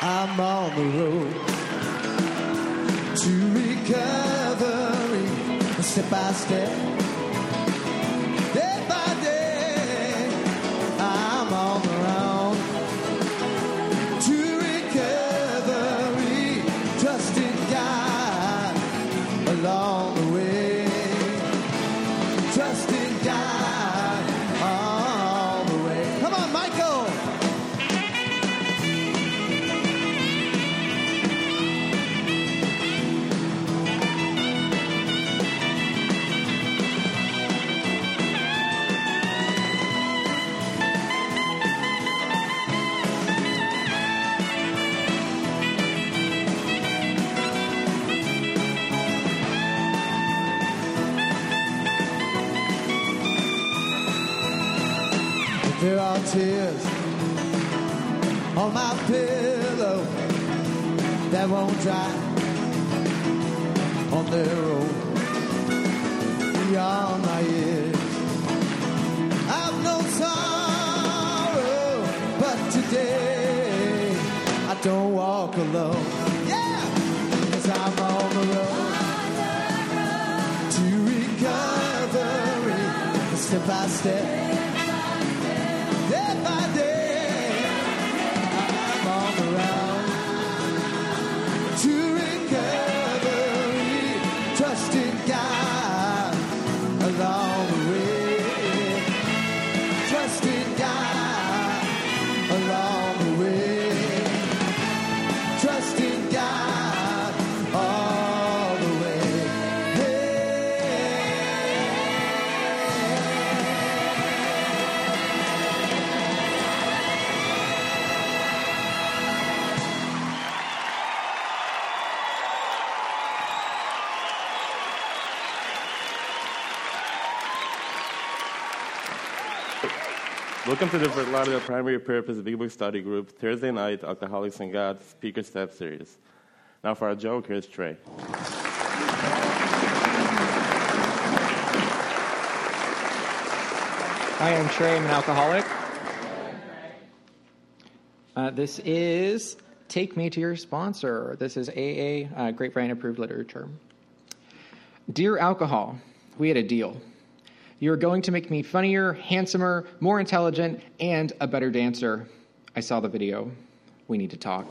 I'm on the road to recovery, step by step, tears on my pillow that won't dry on their own beyond my ears. I've no sorrow, but today I don't walk alone. Yeah, I'm on the road to recovery, step by step. Welcome to the Fort Lauderdale Primary Purpose Big Book Study Group Thursday night Alcoholics and God Speaker Step Series. Now for our joke, here's Trey. Hi, I'm Trey. I'm an alcoholic. Uh, this is Take Me to Your Sponsor. This is AA, uh, Grapevine approved literature. Dear Alcohol, we had a deal. You're going to make me funnier, handsomer, more intelligent, and a better dancer. I saw the video. We need to talk.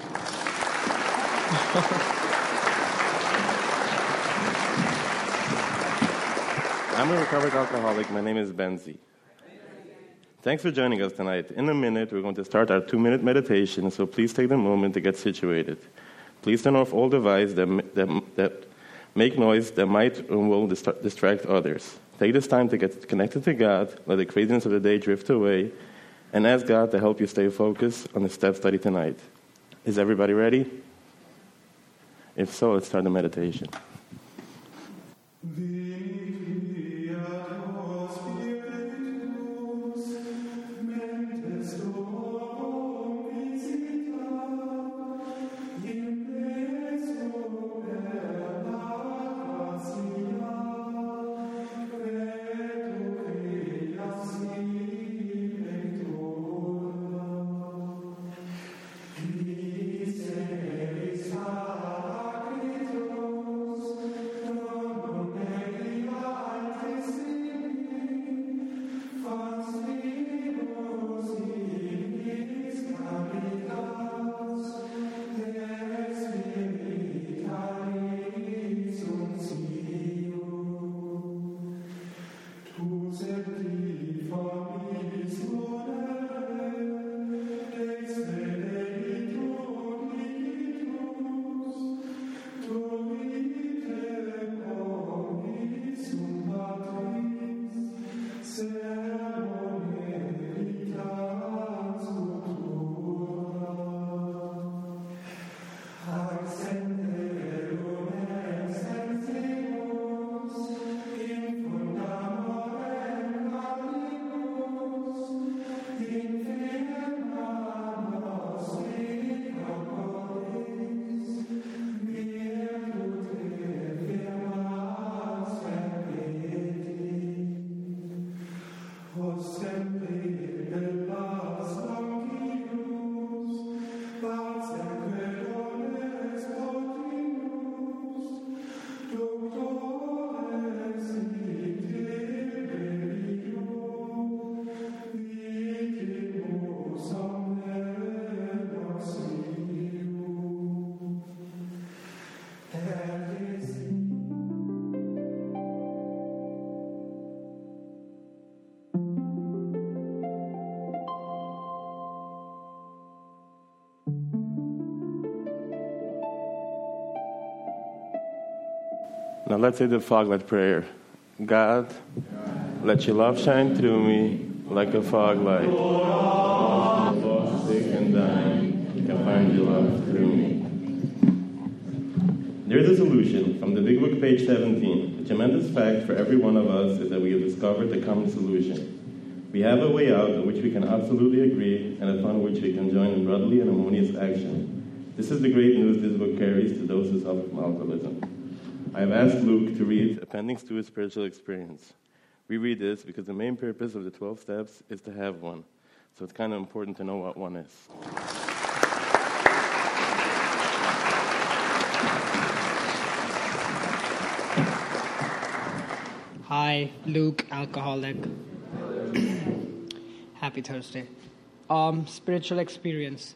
I'm a recovered alcoholic. My name is Benzi. Thanks for joining us tonight. In a minute, we're going to start our two minute meditation, so please take the moment to get situated. Please turn off all devices that, that, that make noise that might and will distract others. Take this time to get connected to God, let the craziness of the day drift away, and ask God to help you stay focused on the step study tonight. Is everybody ready? If so, let's start the meditation. Christus, Now let's say the foglight prayer. God, let your love shine through me like a fog light. Sick, and dying can find your love through me. There's a solution from the Big Book, page 17. The tremendous fact for every one of us is that we have discovered the common solution. We have a way out of which we can absolutely agree and upon which we can join in brotherly and harmonious action. This is the great news this book carries to those who suffer from alcoholism. I have asked Luke to read Appendix to his spiritual experience. We read this because the main purpose of the 12 steps is to have one. So it's kind of important to know what one is. Hi, Luke, alcoholic. Happy Thursday. Um, spiritual experience.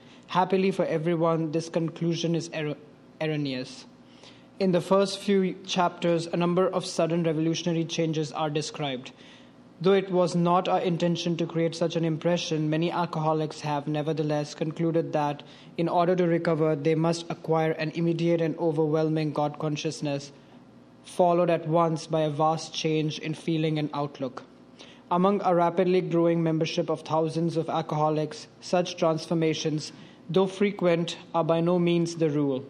Happily for everyone, this conclusion is er- erroneous. In the first few chapters, a number of sudden revolutionary changes are described. Though it was not our intention to create such an impression, many alcoholics have nevertheless concluded that in order to recover, they must acquire an immediate and overwhelming God consciousness followed at once by a vast change in feeling and outlook. Among a rapidly growing membership of thousands of alcoholics, such transformations, though frequent, are by no means the rule.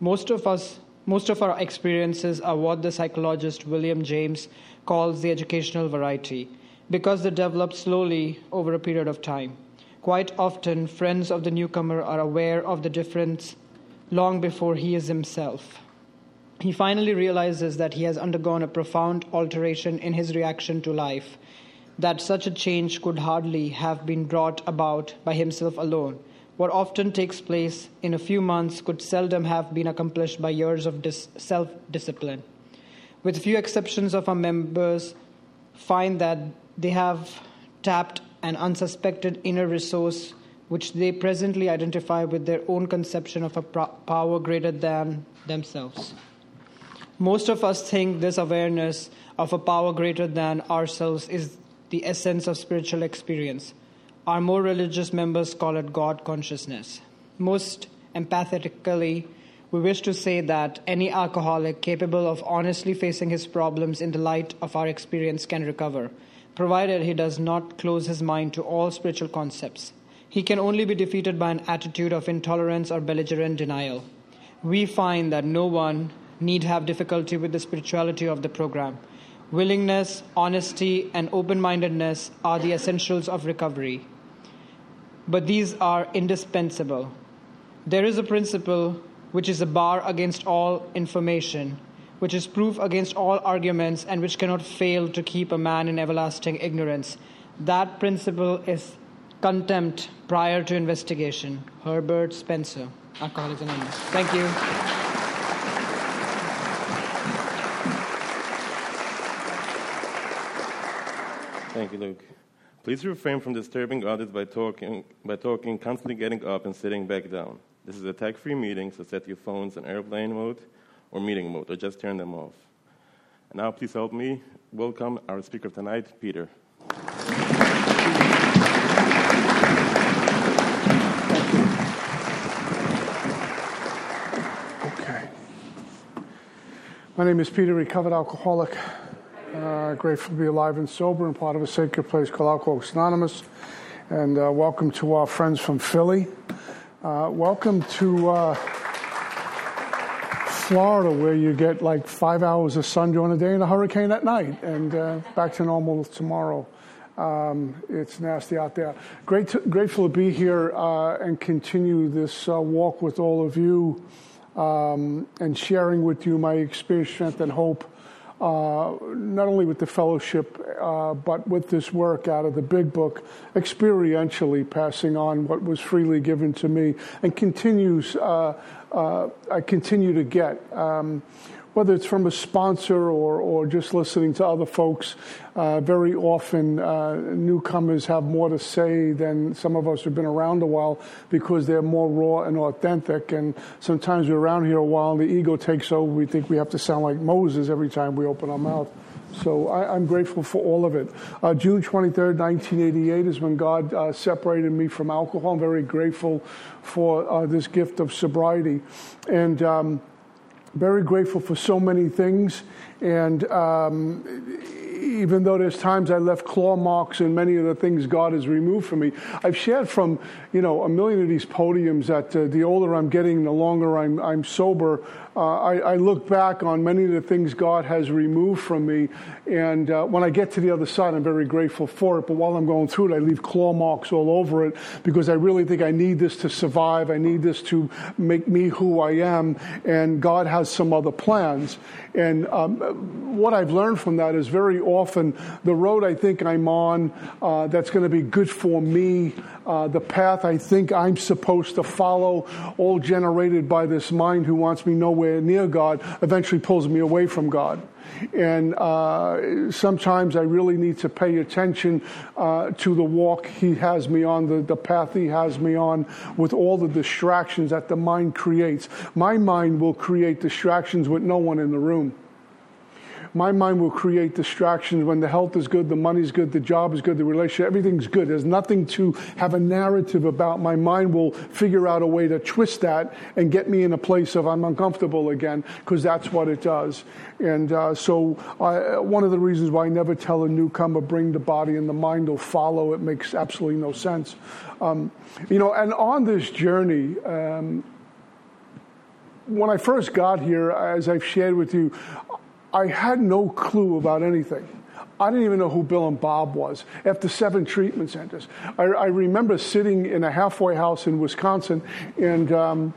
Most of us most of our experiences are what the psychologist William James calls the educational variety, because they develop slowly over a period of time. Quite often, friends of the newcomer are aware of the difference long before he is himself he finally realizes that he has undergone a profound alteration in his reaction to life, that such a change could hardly have been brought about by himself alone. What often takes place in a few months could seldom have been accomplished by years of dis- self discipline. With few exceptions of our members, find that they have tapped an unsuspected inner resource which they presently identify with their own conception of a power greater than themselves. Most of us think this awareness of a power greater than ourselves is the essence of spiritual experience. Our more religious members call it God consciousness. Most empathetically, we wish to say that any alcoholic capable of honestly facing his problems in the light of our experience can recover, provided he does not close his mind to all spiritual concepts. He can only be defeated by an attitude of intolerance or belligerent denial. We find that no one need have difficulty with the spirituality of the program. Willingness, honesty, and open mindedness are the essentials of recovery. But these are indispensable. There is a principle which is a bar against all information, which is proof against all arguments, and which cannot fail to keep a man in everlasting ignorance. That principle is contempt prior to investigation. Herbert Spencer, Alcoholics Anonymous. Thank you. Thank you, Luke. Please refrain from disturbing others by talking, by talking, constantly getting up and sitting back down. This is a tech-free meeting, so set your phones in airplane mode or meeting mode, or just turn them off. And now, please help me welcome our speaker tonight, Peter. Okay. My name is Peter, recovered alcoholic. Uh, grateful to be alive and sober and part of a sacred place called Alcoholics Anonymous. And uh, welcome to our friends from Philly. Uh, welcome to uh, Florida, where you get like five hours of sun during the day and a hurricane at night, and uh, back to normal tomorrow. Um, it's nasty out there. Great to, grateful to be here uh, and continue this walk with all of you um, and sharing with you my experience, strength, and hope not only with the fellowship, uh, but with this work out of the big book, experientially passing on what was freely given to me and continues, uh, uh I continue to get. Um, whether it's from a sponsor or, or just listening to other folks, uh, very often uh, newcomers have more to say than some of us who've been around a while because they're more raw and authentic. And sometimes we're around here a while and the ego takes over. We think we have to sound like Moses every time we open our mouth. So I, am grateful for all of it. Uh, June 23rd, 1988 is when God uh, separated me from alcohol. I'm very grateful for uh, this gift of sobriety. And um, very grateful for so many things. And um, even though there's times I left claw marks in many of the things God has removed from me, I've shared from you know a million of these podiums that uh, the older I'm getting, the longer I'm, I'm sober. Uh, I, I, look back on many of the things God has removed from me, and uh, when I get to the other side, I'm very grateful for it. But while I'm going through it, I leave claw marks all over it because I really think I need this to survive. I need this to make me who I am, and God has some other plans. And um, what I've learned from that is very often the road I think I'm on uh, that's going to be good for me, uh, the path I think I'm supposed to follow, all generated by this mind who wants me nowhere near God, eventually pulls me away from God. And uh, sometimes I really need to pay attention uh, to the walk He has me on, the, the path He has me on, with all the distractions that the mind creates. My mind will create distractions with no one in the room my mind will create distractions when the health is good, the money's good, the job is good, the relationship, everything's good. There's nothing to have a narrative about. My mind will figure out a way to twist that and get me in a place of I'm uncomfortable again because that's what it does. And uh, so, I, one of the reasons why I never tell a newcomer, bring the body and the mind will follow, it makes absolutely no sense. Um, you know, and on this journey, um, when I first got here, as I've shared with you, I had no clue about anything. I didn't even know who Bill and Bob was after seven treatment centers. I, I remember sitting in a halfway house in Wisconsin and um,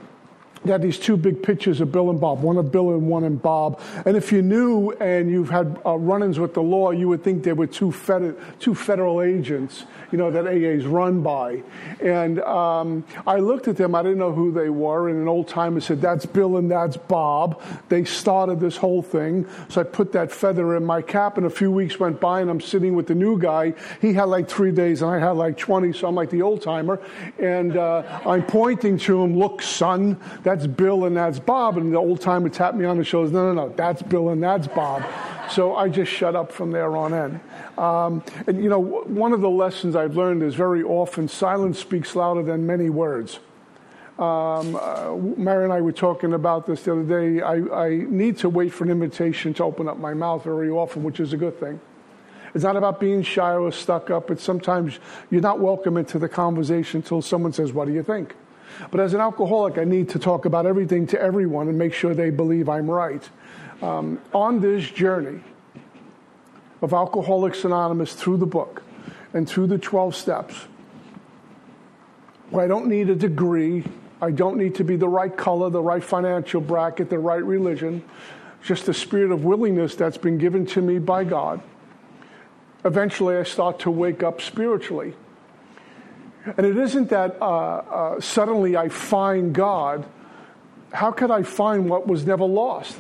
they had these two big pictures of Bill and Bob, one of Bill and one of Bob. And if you knew and you've had uh, run-ins with the law, you would think they were two, fed- two federal agents, you know, that AA is run by. And um, I looked at them, I didn't know who they were, and an old timer said, that's Bill and that's Bob. They started this whole thing. So I put that feather in my cap, and a few weeks went by, and I'm sitting with the new guy. He had like three days, and I had like 20, so I'm like the old timer. And uh, I'm pointing to him, look, son, that's Bill and that's Bob. And the old timer tapped me on the shoulder, no, no, no, that's Bill and that's Bob. So I just shut up from there on end. Um, and you know, one of the lessons I've learned is very often silence speaks louder than many words. Um, uh, Mary and I were talking about this the other day. I, I need to wait for an invitation to open up my mouth very often, which is a good thing. It's not about being shy or stuck up. It's sometimes you're not welcome into the conversation until someone says, What do you think? But as an alcoholic, I need to talk about everything to everyone and make sure they believe I'm right. Um, on this journey of Alcoholics Anonymous through the book and through the 12 steps, I don't need a degree. I don't need to be the right color, the right financial bracket, the right religion. Just the spirit of willingness that's been given to me by God. Eventually, I start to wake up spiritually. And it isn't that uh, uh, suddenly I find God. How could I find what was never lost?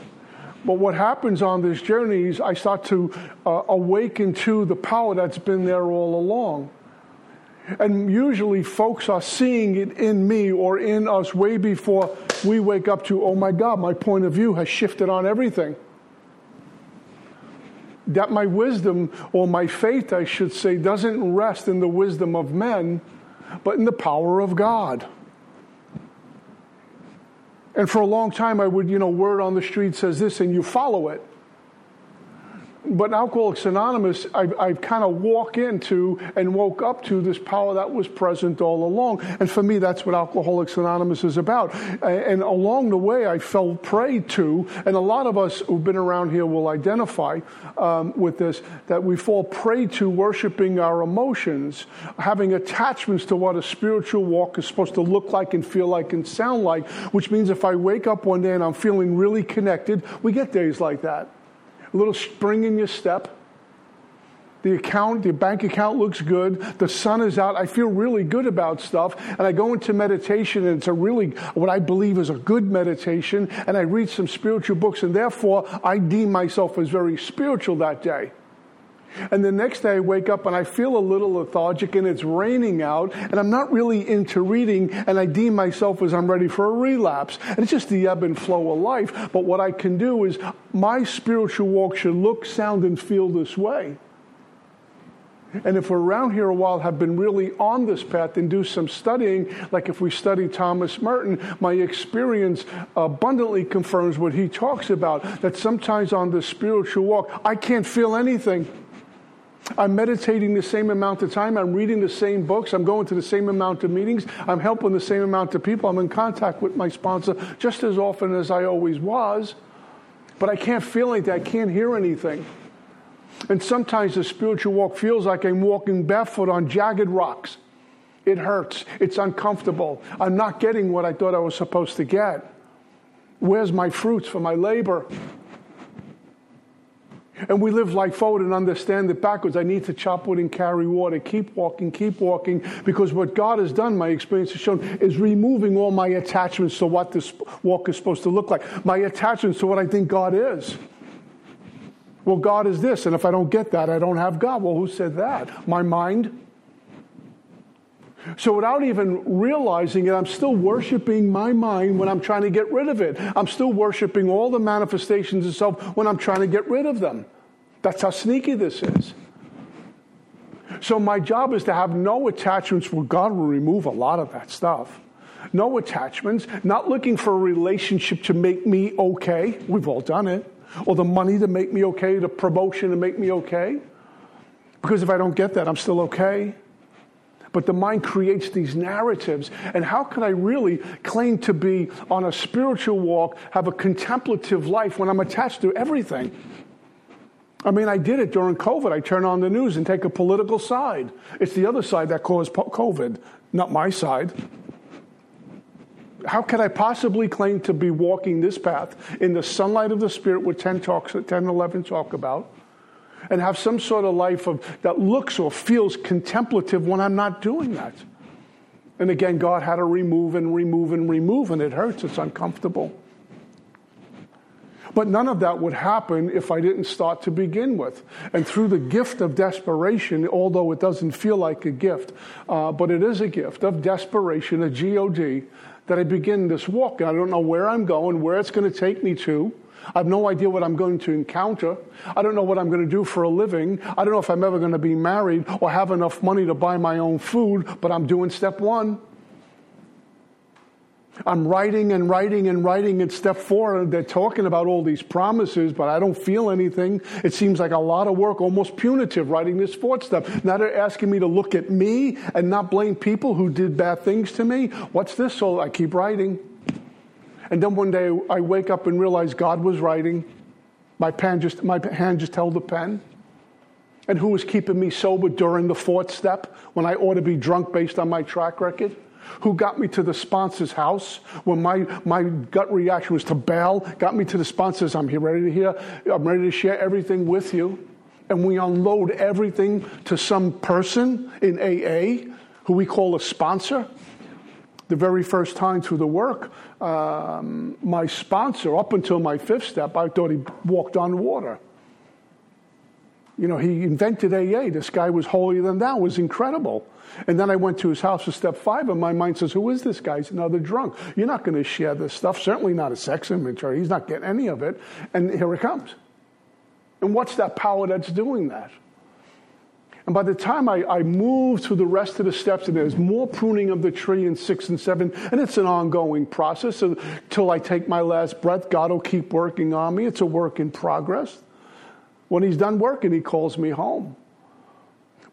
But what happens on this journey is I start to uh, awaken to the power that's been there all along. And usually, folks are seeing it in me or in us way before we wake up to, oh my God, my point of view has shifted on everything. That my wisdom, or my faith, I should say, doesn't rest in the wisdom of men, but in the power of God. And for a long time, I would, you know, word on the street says this, and you follow it but Alcoholics Anonymous, I've, I've kind of walked into and woke up to this power that was present all along. And for me, that's what Alcoholics Anonymous is about. And along the way, I fell prey to, and a lot of us who've been around here will identify um, with this, that we fall prey to worshiping our emotions, having attachments to what a spiritual walk is supposed to look like and feel like and sound like, which means if I wake up one day and I'm feeling really connected, we get days like that a little spring in your step. The account, the bank account looks good. The sun is out. I feel really good about stuff. And I go into meditation and it's a really, what I believe is a good meditation. And I read some spiritual books and therefore I deem myself as very spiritual that day. And the next day I wake up and I feel a little lethargic and it's raining out and I'm not really into reading and I deem myself as I'm ready for a relapse. And it's just the ebb and flow of life. But what I can do is my spiritual walk should look, sound, and feel this way. And if we're around here a while, have been really on this path and do some studying, like if we study Thomas Merton, my experience abundantly confirms what he talks about that sometimes on the spiritual walk, I can't feel anything. I'm meditating the same amount of time. I'm reading the same books. I'm going to the same amount of meetings. I'm helping the same amount of people. I'm in contact with my sponsor just as often as I always was. But I can't feel anything. I can't hear anything. And sometimes the spiritual walk feels like I'm walking barefoot on jagged rocks. It hurts. It's uncomfortable. I'm not getting what I thought I was supposed to get. Where's my fruits for my labor? And we live life forward and understand it backwards. I need to chop wood and carry water. Keep walking, keep walking, because what God has done, my experience has shown, is removing all my attachments to what this walk is supposed to look like. My attachments to what I think God is. Well, God is this, and if I don't get that, I don't have God. Well, who said that? My mind? So, without even realizing it, I'm still worshiping my mind when I'm trying to get rid of it. I'm still worshiping all the manifestations of self when I'm trying to get rid of them. That's how sneaky this is. So, my job is to have no attachments where God will remove a lot of that stuff. No attachments, not looking for a relationship to make me okay. We've all done it or the money to make me okay, the promotion to make me okay. Because if I don't get that, I'm still okay. But the mind creates these narratives. And how can I really claim to be on a spiritual walk, have a contemplative life when I'm attached to everything? I mean, I did it during COVID. I turn on the news and take a political side. It's the other side that caused COVID, not my side how could I possibly claim to be walking this path in the sunlight of the Spirit, what 10, talks, 10 11 talk about, and have some sort of life of, that looks or feels contemplative when I'm not doing that? And again, God had to remove and remove and remove, and it hurts, it's uncomfortable. But none of that would happen if I didn't start to begin with. And through the gift of desperation, although it doesn't feel like a gift, uh, but it is a gift of desperation, a GOD, that I begin this walk. I don't know where I'm going, where it's going to take me to. I have no idea what I'm going to encounter. I don't know what I'm going to do for a living. I don't know if I'm ever going to be married or have enough money to buy my own food, but I'm doing step one. I'm writing and writing and writing at step four. They're talking about all these promises, but I don't feel anything. It seems like a lot of work, almost punitive, writing this fourth step. Now they're asking me to look at me and not blame people who did bad things to me. What's this? So I keep writing. And then one day I wake up and realize God was writing. My, pen just, my hand just held the pen. And who was keeping me sober during the fourth step when I ought to be drunk based on my track record? who got me to the sponsor's house when my, my gut reaction was to bail, got me to the sponsors. I'm here ready to hear, I'm ready to share everything with you. And we unload everything to some person in AA who we call a sponsor. The very first time through the work, um, my sponsor, up until my fifth step, I thought he walked on water. You know, he invented AA. This guy was holier than thou, was incredible. And then I went to his house for step five, and my mind says, Who is this guy? He's another drunk. You're not going to share this stuff, certainly not a sex inventory. He's not getting any of it. And here it comes. And what's that power that's doing that? And by the time I, I move through the rest of the steps, and there's more pruning of the tree in six and seven, and it's an ongoing process until I take my last breath. God will keep working on me. It's a work in progress. When He's done working, He calls me home.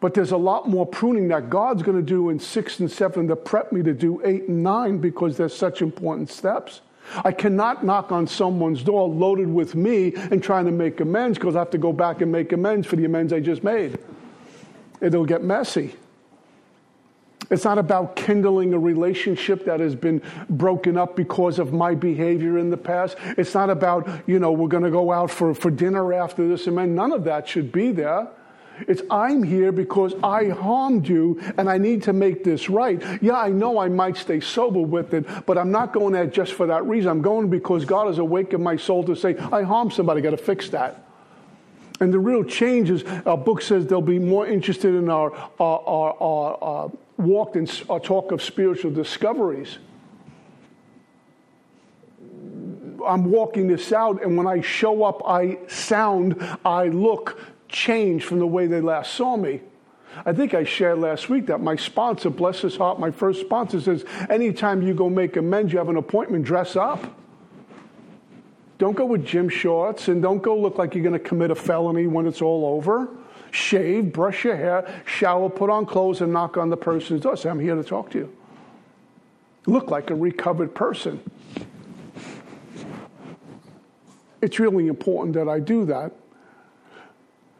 But there's a lot more pruning that God's going to do in six and seven to prep me to do eight and nine because they're such important steps. I cannot knock on someone's door loaded with me and trying to make amends because I have to go back and make amends for the amends I just made. It'll get messy. It's not about kindling a relationship that has been broken up because of my behavior in the past. It's not about, you know, we're going to go out for, for dinner after this and None of that should be there. It's I'm here because I harmed you and I need to make this right. Yeah, I know I might stay sober with it, but I'm not going there just for that reason. I'm going because God has awakened my soul to say, I harmed somebody, got to fix that. And the real change is our book says they'll be more interested in our, our, our, our uh, walk and our talk of spiritual discoveries. I'm walking this out, and when I show up, I sound, I look change from the way they last saw me. I think I shared last week that my sponsor, bless his heart, my first sponsor says, anytime you go make amends, you have an appointment, dress up. Don't go with gym shorts and don't go look like you're going to commit a felony when it's all over. Shave, brush your hair, shower, put on clothes, and knock on the person's door. Say, I'm here to talk to you. Look like a recovered person. It's really important that I do that.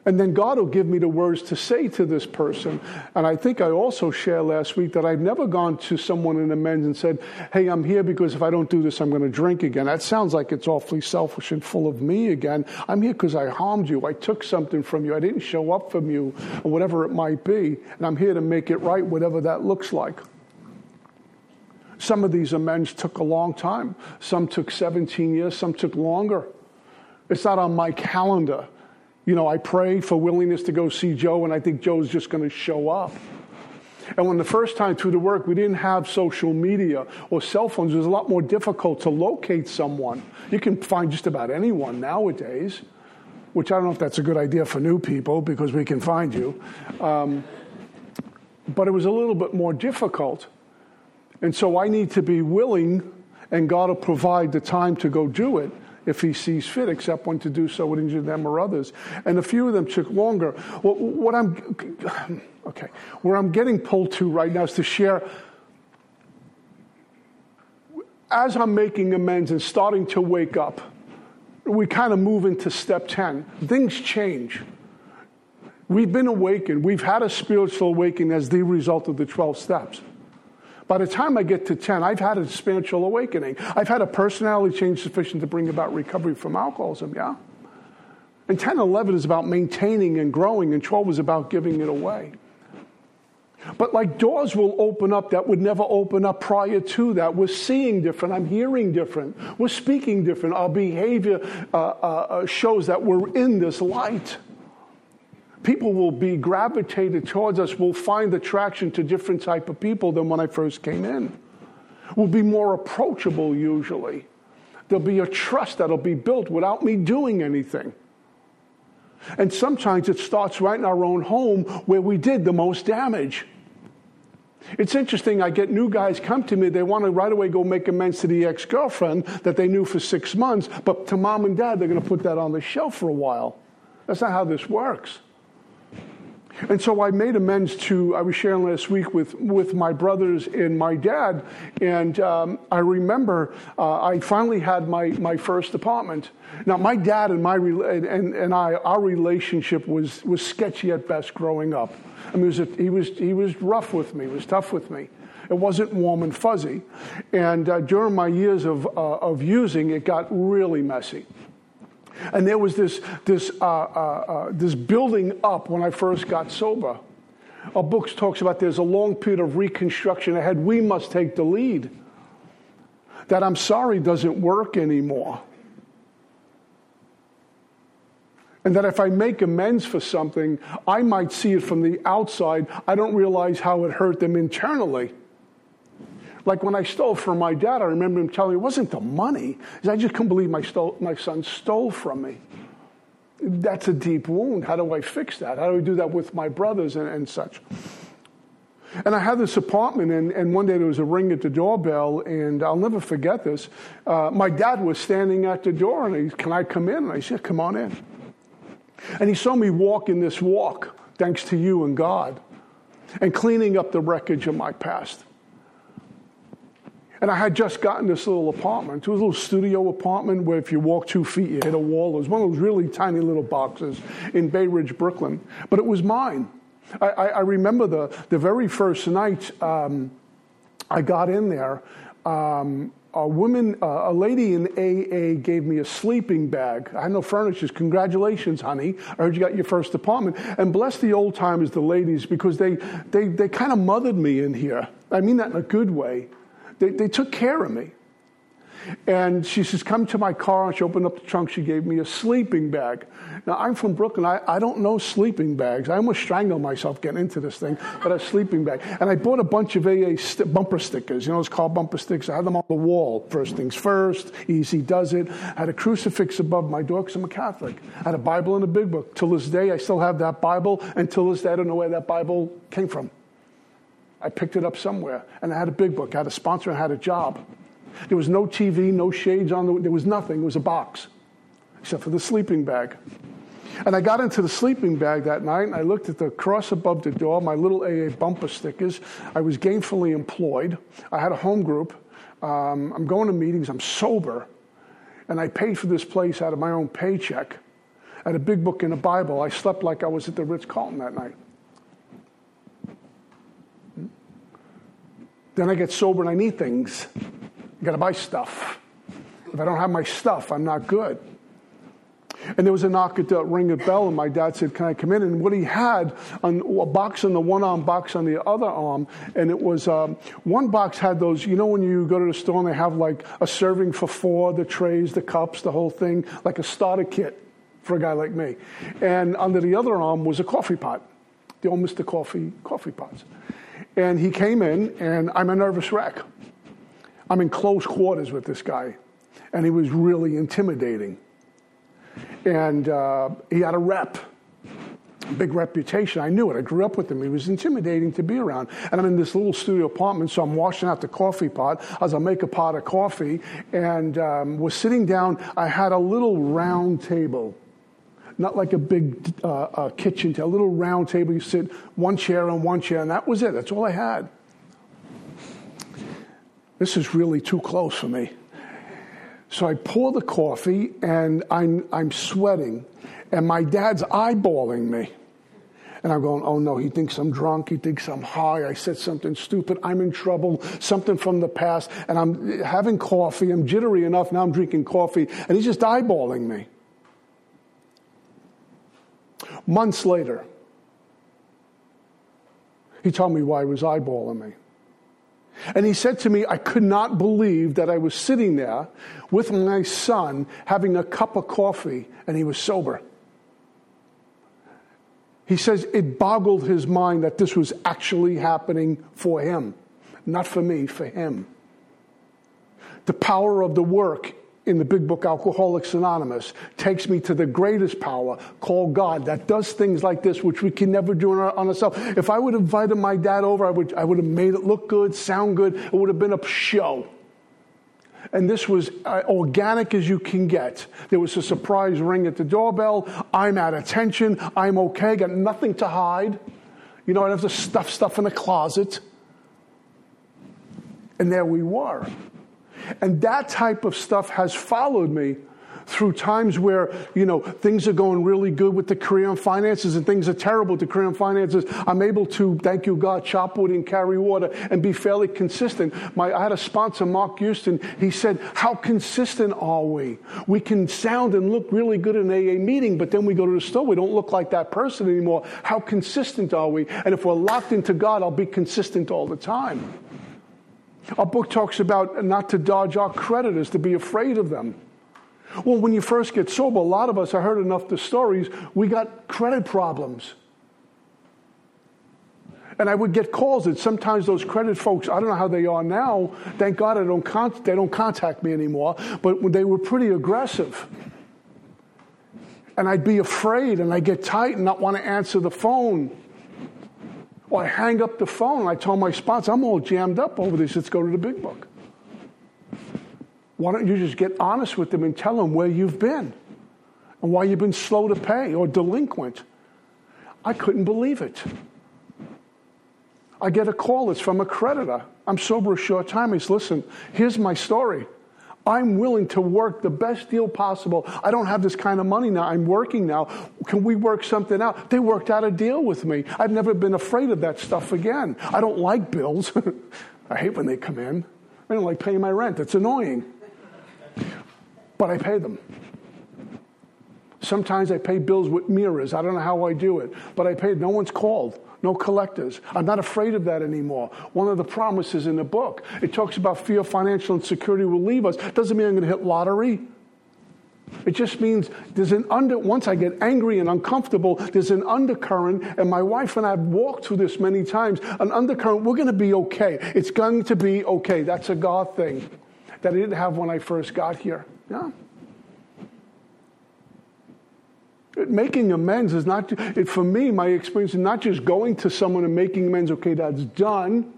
And then God will give me the words to say to this person. And I think I also shared last week that I've never gone to someone in amends and said, Hey, I'm here because if I don't do this, I'm going to drink again. That sounds like it's awfully selfish and full of me again. I'm here because I harmed you. I took something from you. I didn't show up for you, or whatever it might be. And I'm here to make it right, whatever that looks like. Some of these amends took a long time. Some took 17 years, some took longer. It's not on my calendar. You know, I pray for willingness to go see Joe, and I think Joe's just going to show up. And when the first time through the work we didn't have social media or cell phones, it was a lot more difficult to locate someone. You can find just about anyone nowadays, which I don't know if that's a good idea for new people because we can find you. Um, but it was a little bit more difficult. And so I need to be willing, and God will provide the time to go do it if he sees fit, except when to do so would injure them or others. And a few of them took longer. Well, what I'm, okay, where I'm getting pulled to right now is to share. As I'm making amends and starting to wake up, we kind of move into step 10. Things change. We've been awakened. We've had a spiritual awakening as the result of the 12 steps. By the time I get to 10, I've had a spiritual awakening. I've had a personality change sufficient to bring about recovery from alcoholism, yeah? And 10 11 is about maintaining and growing, and 12 is about giving it away. But like doors will open up that would never open up prior to that. We're seeing different. I'm hearing different. We're speaking different. Our behavior uh, uh, uh shows that we're in this light people will be gravitated towards us will find attraction to different type of people than when i first came in. Will be more approachable usually. There'll be a trust that'll be built without me doing anything. And sometimes it starts right in our own home where we did the most damage. It's interesting i get new guys come to me they want to right away go make amends to the ex-girlfriend that they knew for six months but to mom and dad they're going to put that on the shelf for a while. That's not how this works and so I made amends to, I was sharing last week with, with my brothers and my dad. And um, I remember uh, I finally had my, my first apartment. Now, my dad and, my, and, and I, our relationship was, was sketchy at best growing up. I mean, was a, he, was, he was rough with me, he was tough with me. It wasn't warm and fuzzy. And uh, during my years of, uh, of using, it got really messy. And there was this, this, uh, uh, uh, this building up when I first got sober. Our book talks about there's a long period of reconstruction ahead. We must take the lead. That I'm sorry doesn't work anymore. And that if I make amends for something, I might see it from the outside. I don't realize how it hurt them internally. Like when I stole from my dad, I remember him telling me it wasn't the money. I just couldn't believe my, stole, my son stole from me. That's a deep wound. How do I fix that? How do I do that with my brothers and, and such? And I had this apartment, and, and, one day there was a ring at the doorbell, and I'll never forget this. Uh, my dad was standing at the door, and he said, Can I come in? And I said, Come on in. And he saw me walking this walk, thanks to you and God, and cleaning up the wreckage of my past. And I had just gotten this little apartment. It was a little studio apartment where if you walk two feet, you hit a wall. It was one of those really tiny little boxes in Bay Ridge, Brooklyn. But it was mine. I, I, I remember the, the very first night um, I got in there. Um, a woman, uh, a lady in AA gave me a sleeping bag. I had no furniture. Congratulations, honey. I heard you got your first apartment. And bless the old timers, the ladies, because they, they, they kind of mothered me in here. I mean that in a good way. They, they took care of me. And she says, Come to my car. And she opened up the trunk. She gave me a sleeping bag. Now, I'm from Brooklyn. I, I don't know sleeping bags. I almost strangled myself getting into this thing, but a sleeping bag. And I bought a bunch of AA st- bumper stickers. You know, it's called bumper stickers. I had them on the wall. First things first, easy does it. I had a crucifix above my door because I'm a Catholic. I had a Bible and a big book. Till this day, I still have that Bible. And till this day, I don't know where that Bible came from. I picked it up somewhere. And I had a big book. I had a sponsor. I had a job. There was no TV, no shades on the, there was nothing. It was a box, except for the sleeping bag. And I got into the sleeping bag that night and I looked at the cross above the door, my little AA bumper stickers. I was gainfully employed. I had a home group. Um, I'm going to meetings. I'm sober. And I paid for this place out of my own paycheck. I had a big book and a Bible. I slept like I was at the Ritz Carlton that night. Then I get sober and I need things. I got to buy stuff. If I don't have my stuff, I'm not good. And there was a knock at the ring of bell, and my dad said, "Can I come in?" And what he had on a box on the one arm, box on the other arm, and it was um, one box had those. You know, when you go to the store and they have like a serving for four, the trays, the cups, the whole thing, like a starter kit for a guy like me. And under the other arm was a coffee pot, the old Mister Coffee coffee pots. And he came in, and I'm a nervous wreck. I'm in close quarters with this guy, and he was really intimidating. And uh, he had a rep, big reputation. I knew it. I grew up with him. He was intimidating to be around. And I'm in this little studio apartment, so I'm washing out the coffee pot as I make a pot of coffee, and um, was sitting down. I had a little round table not like a big uh, uh, kitchen, table, a little round table. You sit one chair on one chair, and that was it. That's all I had. This is really too close for me. So I pour the coffee and I'm, I'm sweating, and my dad's eyeballing me. And I'm going, oh no, he thinks I'm drunk. He thinks I'm high. I said something stupid. I'm in trouble. Something from the past. And I'm having coffee. I'm jittery enough. Now I'm drinking coffee. And he's just eyeballing me. Months later, he told me why he was eyeballing me. And he said to me, I could not believe that I was sitting there with my son having a cup of coffee and he was sober. He says it boggled his mind that this was actually happening for him, not for me, for him. The power of the work in the big book Alcoholics Anonymous takes me to the greatest power called God that does things like this, which we can never do on, our ourselves. If I would have invited my dad over, I would, I would have made it look good, sound good. It would have been a show. And this was uh, organic as you can get. There was a surprise ring at the doorbell. I'm at attention. I'm okay. Got nothing to hide. You know, I don't have to stuff stuff in the closet. And there we were. And that type of stuff has followed me through times where, you know, things are going really good with the career and finances and things are terrible with the career and finances. I'm able to, thank you God, chop wood and carry water and be fairly consistent. My, I had a sponsor, Mark Houston. He said, how consistent are we? We can sound and look really good in an AA meeting, but then we go to the store. We don't look like that person anymore. How consistent are we? And if we're locked into God, I'll be consistent all the time. Our book talks about not to dodge our creditors, to be afraid of them. Well, when you first get sober, a lot of us, I heard enough the stories, we got credit problems. And I would get calls that sometimes those credit folks, I don't know how they are now. Thank God I don't con- they don't contact me anymore. But they were pretty aggressive. And I'd be afraid and I'd get tight and not want to answer the phone. Well, I hang up the phone. I told my sponsor, I'm all jammed up over this. Let's go to the big book. Why don't you just get honest with them and tell them where you've been and why you've been slow to pay or delinquent? I couldn't believe it. I get a call. It's from a creditor. I'm sober a short time. He says, listen, here's my story. I'm willing to work the best deal possible. I don't have this kind of money now. I'm working now. Can we work something out? They worked out a deal with me. I've never been afraid of that stuff again. I don't like bills. I hate when they come in. I don't like paying my rent. It's annoying. But I pay them. Sometimes I pay bills with mirrors. I don't know how I do it, but I pay. No one's called. No collectors. I'm not afraid of that anymore. One of the promises in the book, it talks about fear, financial insecurity will leave us. Doesn't mean I'm going to hit lottery. It just means there's an under, once I get angry and uncomfortable, there's an undercurrent, and my wife and I have walked through this many times. An undercurrent, we're going to be okay. It's going to be okay. That's a God thing that I didn't have when I first got here. Yeah. Making amends is not, it, for me, my experience is not just going to someone and making amends, okay, that's done.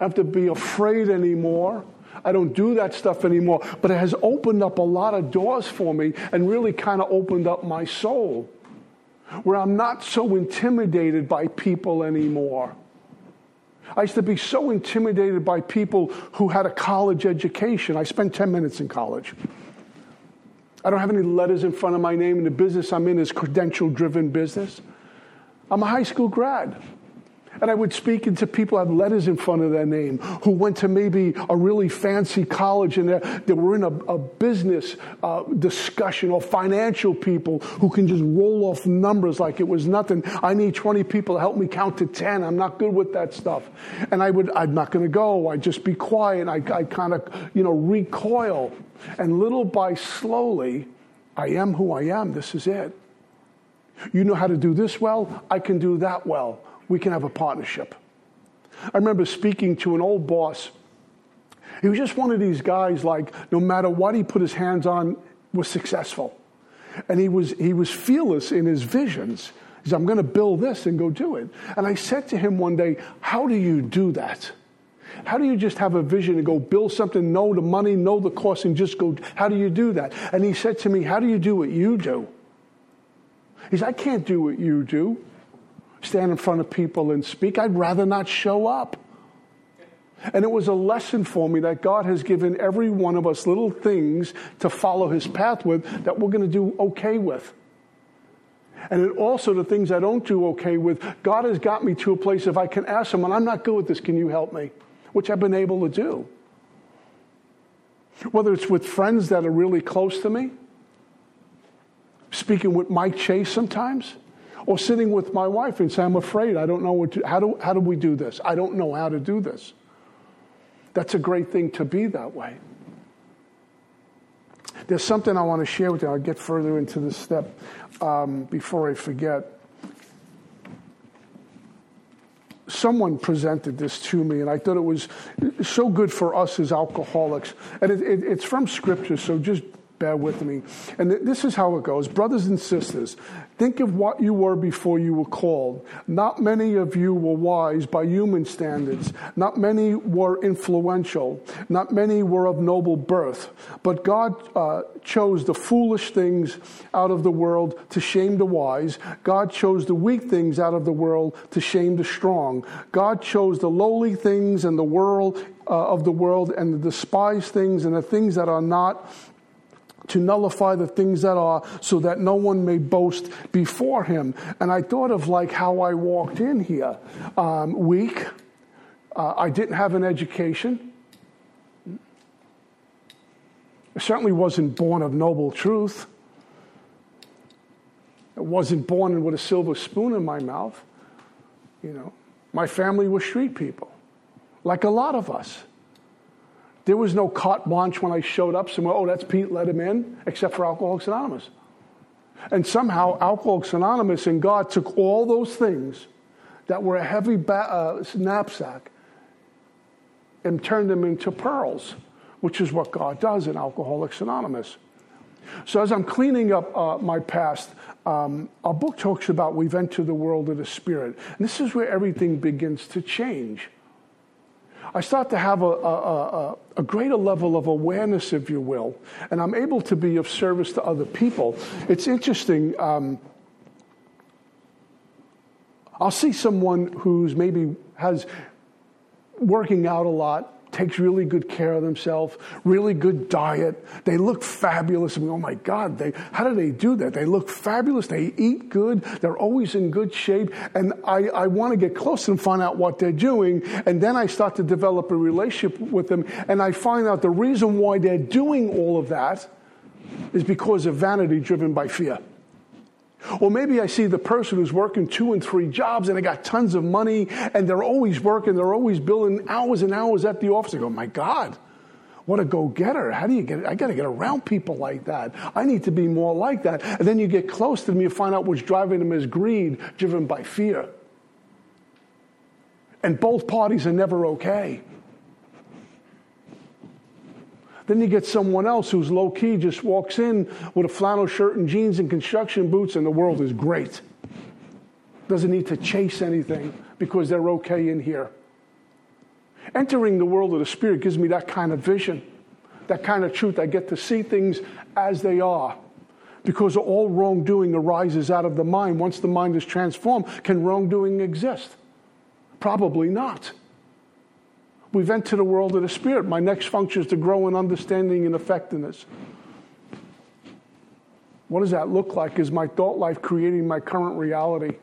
I have to be afraid anymore. I don't do that stuff anymore. But it has opened up a lot of doors for me and really kind of opened up my soul where I'm not so intimidated by people anymore. I used to be so intimidated by people who had a college education. I spent 10 minutes in college. I don't have any letters in front of my name, and the business I'm in is credential driven business. I'm a high school grad. And I would speak into people have letters in front of their name who went to maybe a really fancy college and they were in a, a business uh, discussion or financial people who can just roll off numbers like it was nothing. I need 20 people to help me count to 10. I'm not good with that stuff. And I would, I'm not going to go. I'd just be quiet. I, I kind of, you know, recoil. And little by slowly, I am who I am. This is it. You know how to do this well, I can do that well we can have a partnership. I remember speaking to an old boss. He was just one of these guys, like, no matter what he put his hands on, was successful. And he was, he was fearless in his visions. He said, I'm going to build this and go do it. And I said to him one day, How do you do that? How do you just have a vision and go build something, know the money, know the cost, and just go? How do you do that? And he said to me, How do you do what you do? He said, I can't do what you do stand in front of people and speak. I'd rather not show up. And it was a lesson for me that God has given every one of us little things to follow his path with that we're going to do okay with. And it also the things I don't do okay with, God has got me to a place if I can ask someone, I'm not good with this, can you help me? Which I've been able to do. Whether it's with friends that are really close to me, speaking with Mike Chase sometimes, or sitting with my wife and say, I'm afraid, I don't know what to, how do, how do we do this? I don't know how to do this. That's a great thing to be that way. There's something I want to share with you. I'll get further into this step um, before I forget. Someone presented this to me, and I thought it was so good for us as alcoholics. And it, it, it's from Scripture, so just bear with me. And this is how it goes. Brothers and sisters, think of what you were before you were called. Not many of you were wise by human standards. Not many were influential. Not many were of noble birth. But God uh, chose the foolish things out of the world to shame the wise. God chose the weak things out of the world to shame the strong. God chose the lowly things and the world uh, of the world and the despised things and the things that are not to nullify the things that are so that no one may boast before him. And I thought of like how I walked in here um, weak. Uh, I didn't have an education. I certainly wasn't born of noble truth. I wasn't born with a silver spoon in my mouth. You know, my family was street people, like a lot of us. There was no carte blanche when I showed up somewhere, oh, that's Pete, let him in, except for Alcoholics Anonymous. And somehow Alcoholics Anonymous and God took all those things that were a heavy ba- uh, knapsack and turned them into pearls, which is what God does in Alcoholics Anonymous. So as I'm cleaning up uh, my past, um, our book talks about we've entered the world of the Spirit. And this is where everything begins to change. I start to have a, a, a, a, greater level of awareness, if you will, and I'm able to be of service to other people. It's interesting. Um, I'll see someone who's maybe has working out a lot, takes really good care of themselves, really good diet. They look fabulous. I mean, oh my God, they, how do they do that? They look fabulous. They eat good. They're always in good shape. And I, I want to get close and find out what they're doing. And then I start to develop a relationship with them. And I find out the reason why they're doing all of that is because of vanity driven by fear. Or maybe I see the person who's working two and three jobs and they got tons of money and they're always working, they're always billing hours and hours at the office. I go, my God, what a go getter. How do you get it? I got to get around people like that. I need to be more like that. And then you get close to them, you find out what's driving them is greed, driven by fear. And both parties are never okay. Then you get someone else who's low key, just walks in with a flannel shirt and jeans and construction boots, and the world is great. Doesn't need to chase anything because they're okay in here. Entering the world of the Spirit gives me that kind of vision, that kind of truth. I get to see things as they are. Because all wrongdoing arises out of the mind. Once the mind is transformed, can wrongdoing exist? Probably not. We've entered the world of the Spirit. My next function is to grow in understanding and effectiveness. What does that look like? Is my thought life creating my current reality?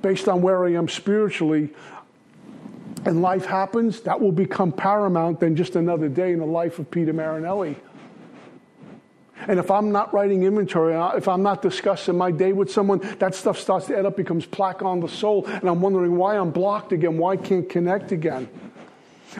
Based on where I am spiritually, and life happens, that will become paramount than just another day in the life of Peter Marinelli. And if I'm not writing inventory, uh, if I'm not discussing my day with someone, that stuff starts to add up, becomes plaque on the soul, and I'm wondering why I'm blocked again, why I can't connect again.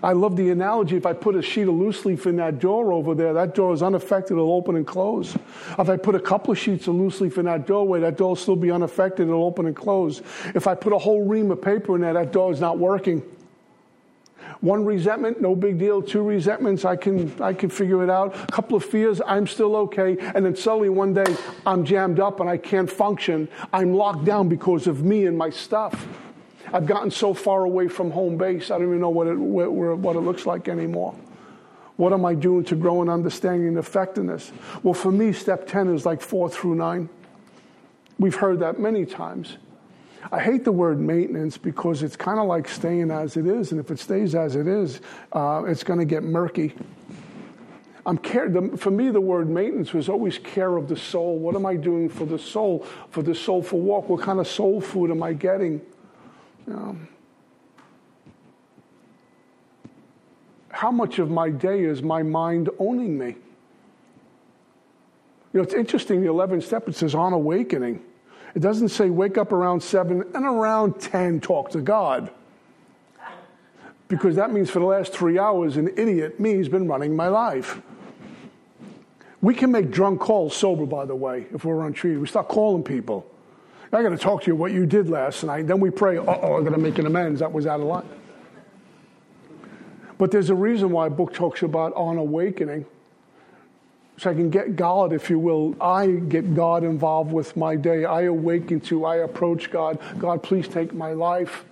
I love the analogy. If I put a sheet of loose leaf in that door over there, that door is unaffected, it'll open and close. If I put a couple of sheets of loose leaf in that doorway, that door will still be unaffected, it'll open and close. If I put a whole ream of paper in there, that door is not working. One resentment, no big deal. Two resentments, I can, I can figure it out. A couple of fears, I'm still okay. And then suddenly one day, I'm jammed up and I can't function. I'm locked down because of me and my stuff. I've gotten so far away from home base, I don't even know what it, what it looks like anymore. What am I doing to grow in understanding and effectiveness? Well, for me, step 10 is like four through nine. We've heard that many times. I hate the word maintenance because it's kind of like staying as it is, and if it stays as it is, uh, it's going to get murky. I'm care, the, for me, the word maintenance was always care of the soul. What am I doing for the soul, for the soulful walk? What kind of soul food am I getting? Um, how much of my day is my mind owning me? You know, it's interesting, the 11th step, it says on awakening. It doesn't say wake up around 7 and around 10 talk to God. Because that means for the last three hours, an idiot, me, has been running my life. We can make drunk calls sober, by the way, if we're untreated. We start calling people. I got to talk to you what you did last night. Then we pray, uh oh, I'm going to make an amends. That was out of line. But there's a reason why a book talks about on awakening so I can get God, if you will. I get God involved with my day. I awaken to, I approach God. God, please take my life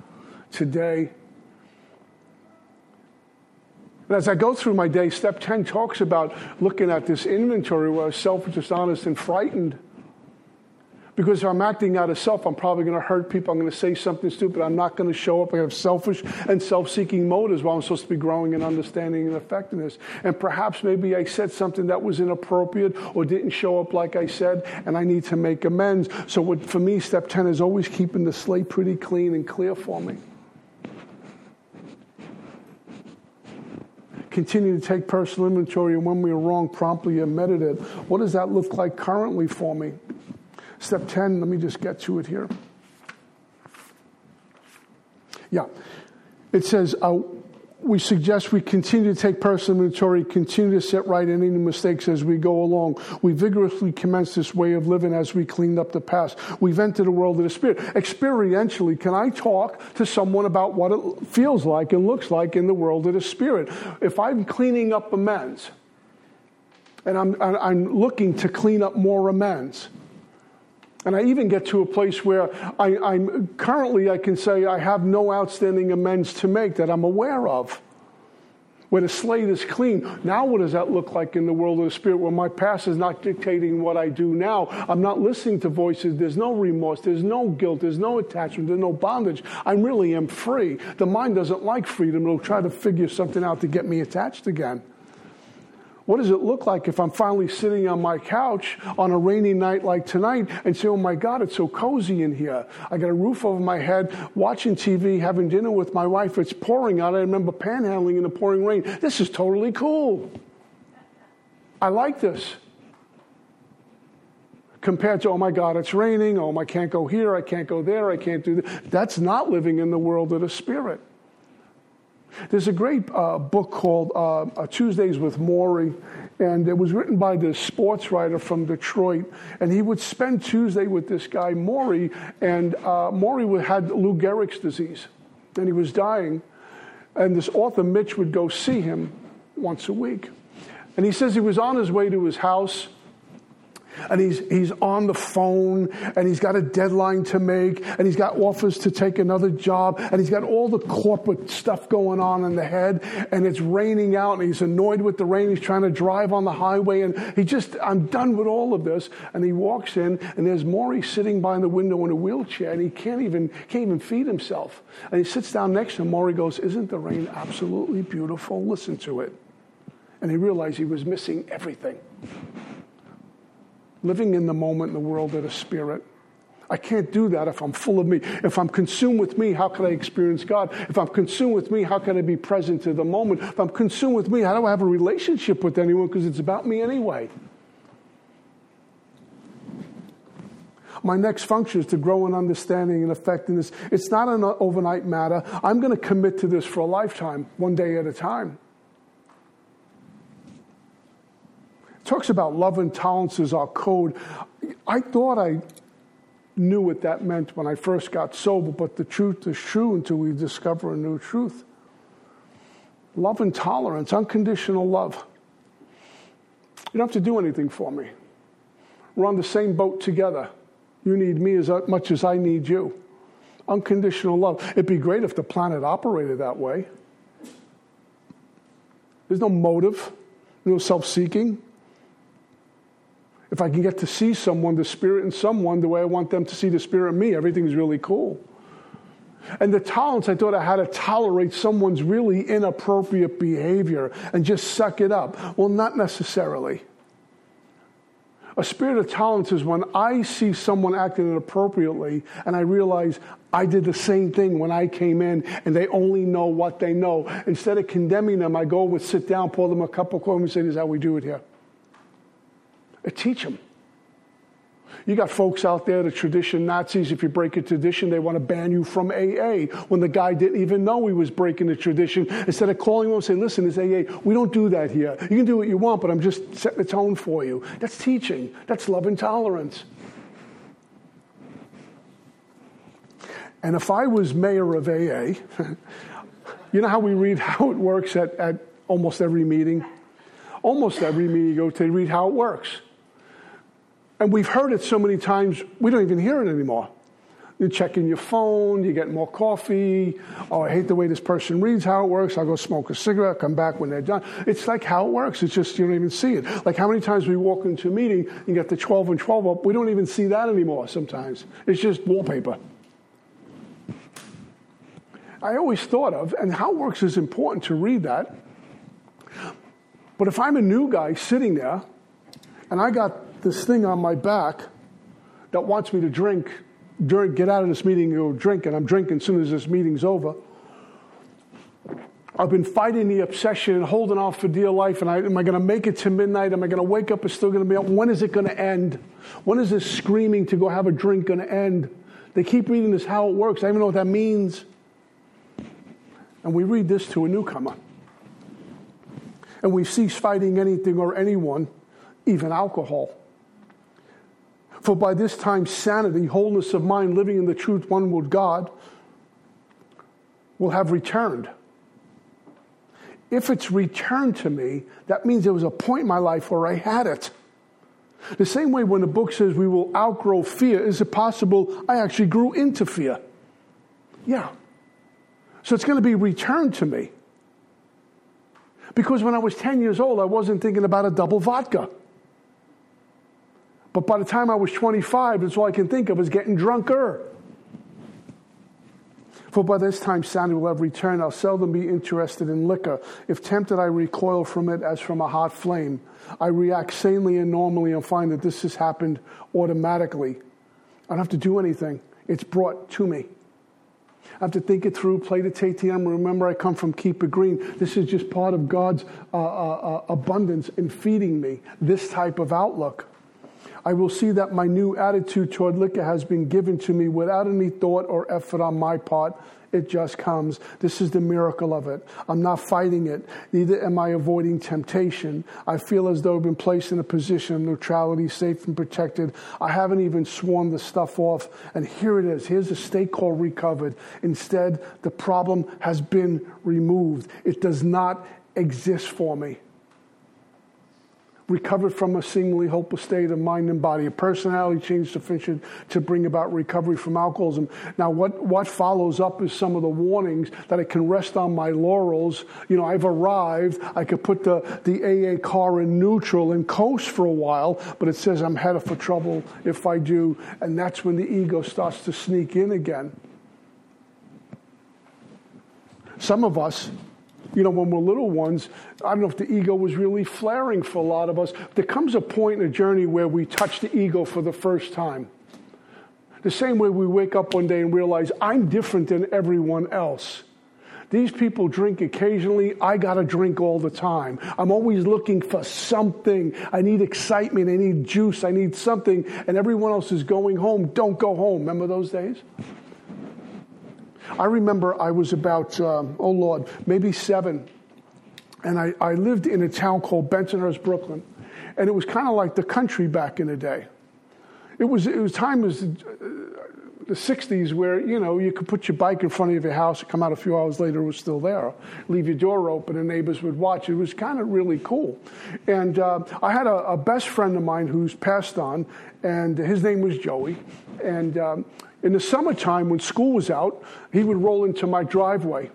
today. And as I go through my day, step 10 talks about looking at this inventory where I was selfish, dishonest, and frightened. Because if I'm acting out of self, I'm probably going to hurt people. I'm going to say something stupid. I'm not going to show up. I have selfish and self seeking motives while I'm supposed to be growing in understanding and effectiveness. And perhaps maybe I said something that was inappropriate or didn't show up like I said, and I need to make amends. So, what, for me, step 10 is always keeping the slate pretty clean and clear for me. Continue to take personal inventory, and when we are wrong, promptly admit it. What does that look like currently for me? Step 10, let me just get to it here. Yeah. It says, uh, we suggest we continue to take personal inventory, continue to set right any mistakes as we go along. We vigorously commence this way of living as we clean up the past. We've entered the world of the Spirit. Experientially, can I talk to someone about what it feels like and looks like in the world of the Spirit? If I'm cleaning up amends, and I'm, I'm looking to clean up more amends, and I even get to a place where I, am currently, I can say I have no outstanding amends to make that I'm aware of. where the slate is clean. Now, what does that look like in the world of the spirit where my past is not dictating what I do now? I'm not listening to voices. There's no remorse. There's no guilt. There's no attachment. There's no bondage. I really am free. The mind doesn't like freedom. It'll try to figure something out to get me attached again. What does it look like if I'm finally sitting on my couch on a rainy night like tonight and say, oh my God, it's so cozy in here. I got a roof over my head, watching TV, having dinner with my wife. It's pouring out. I remember panhandling in the pouring rain. This is totally cool. I like this. Compared to, oh my God, it's raining. Oh, I can't go here. I can't go there. I can't do that. That's not living in the world of the Spirit. There's a great uh, book called uh, uh, Tuesdays with Morrie, and it was written by this sports writer from Detroit. And he would spend Tuesday with this guy, Morrie, and uh, Morrie had Lou Gehrig's disease, and he was dying. And this author, Mitch, would go see him once a week. And he says he was on his way to his house and he's, he's on the phone and he's got a deadline to make and he's got offers to take another job and he's got all the corporate stuff going on in the head and it's raining out and he's annoyed with the rain. He's trying to drive on the highway and he just, I'm done with all of this. And he walks in and there's Morrie sitting by the window in a wheelchair and he can't even, can't even feed himself. And he sits down next to him. Morrie goes, isn't the rain absolutely beautiful? Listen to it. And he realized he was missing everything living in the moment in the world of the Spirit. I can't do that if I'm full of me. If I'm consumed with me, how can I experience God? If I'm consumed with me, how can I be present to the moment? If I'm consumed with me, how do I have a relationship with anyone? Because it's about me anyway. My next function is to grow in understanding and effectiveness. It's not an overnight matter. I'm going to commit to this for a lifetime, one day at a time. Talks about love and tolerance as our code. I thought I knew what that meant when I first got sober, but the truth is true until we discover a new truth. Love and tolerance, unconditional love. You don't have to do anything for me. We're on the same boat together. You need me as much as I need you. Unconditional love. It'd be great if the planet operated that way. There's no motive, no self seeking, if I can get to see someone, the Spirit in someone, the way I want them to see the Spirit in me, everything's really cool. And the tolerance, I thought I had to tolerate someone's really inappropriate behavior and just suck it up. Well, not necessarily. A spirit of tolerance is when I see someone acting inappropriately and I realize I did the same thing when I came in and they only know what they know. Instead of condemning them, I go and sit down, pour them a cup of coffee and say, This is how we do it here. Uh, teach them. You got folks out there, the tradition Nazis, if you break a tradition, they want to ban you from AA when the guy didn't even know he was breaking the tradition. Instead of calling him and saying, listen, it's AA, we don't do that here. You can do what you want, but I'm just setting the tone for you. That's teaching. That's love and tolerance. And if I was mayor of AA, you know how we read how it works at, at almost every meeting? Almost every meeting you go to, read how it works. And we've heard it so many times, we don't even hear it anymore. You're checking your phone, you get more coffee. Oh, I hate the way this person reads how it works. I'll go smoke a cigarette, come back when they're done. It's like how it works. It's just you don't even see it. Like how many times we walk into a meeting and get the 12 and 12 up, we don't even see that anymore sometimes. It's just wallpaper. I always thought of, and how it works is important to read that. But if I'm a new guy sitting there and I got this thing on my back that wants me to drink, during, get out of this meeting and go drink, and I'm drinking as soon as this meeting's over. I've been fighting the obsession and holding off for dear life. And I, am I going to make it to midnight? Am I going to wake up? It's still going to be up. When is it going to end? When is this screaming to go have a drink going to end? They keep reading this how it works. I don't even know what that means. And we read this to a newcomer. And we cease fighting anything or anyone, even alcohol. For by this time, sanity, wholeness of mind, living in the truth, one with God, will have returned. If it's returned to me, that means there was a point in my life where I had it. The same way when the book says we will outgrow fear, is it possible I actually grew into fear? Yeah. So it's going to be returned to me. Because when I was 10 years old, I wasn't thinking about a double vodka. But by the time I was 25, that's all I can think of is getting drunker. For by this time Sandy will have returned. I'll seldom be interested in liquor. If tempted, I recoil from it as from a hot flame. I react sanely and normally and find that this has happened automatically. I don't have to do anything, it's brought to me. I have to think it through, play the TTM. Remember, I come from Keep It Green. This is just part of God's uh, uh, uh, abundance in feeding me this type of outlook. I will see that my new attitude toward liquor has been given to me without any thought or effort on my part. It just comes. This is the miracle of it. I'm not fighting it. Neither am I avoiding temptation. I feel as though I've been placed in a position of neutrality, safe and protected. I haven't even swarmed the stuff off. And here it is. Here's a state called recovered. Instead, the problem has been removed. It does not exist for me recovered from a seemingly hopeless state of mind and body, a personality change sufficient to bring about recovery from alcoholism. Now, what, what follows up is some of the warnings that I can rest on my laurels. You know, I've arrived. I could put the, the AA car in neutral and coast for a while, but it says I'm headed for trouble if I do. And that's when the ego starts to sneak in again. Some of us, you know, when we're little ones, I don't know if the ego was really flaring for a lot of us. There comes a point in a journey where we touch the ego for the first time. The same way we wake up one day and realize, I'm different than everyone else. These people drink occasionally. I got to drink all the time. I'm always looking for something. I need excitement. I need juice. I need something. And everyone else is going home. Don't go home. Remember those days? I remember I was about, um, oh Lord, maybe seven, and I, I lived in a town called Bensonhurst, Brooklyn, and it was kind of like the country back in the day. It was it was time was uh, the 60s where you know you could put your bike in front of your house and come out a few hours later it was still there leave your door open and neighbors would watch it was kind of really cool and uh, i had a, a, best friend of mine who's passed on and his name was joey and um, in the summertime, when school was out, he would roll into my driveway.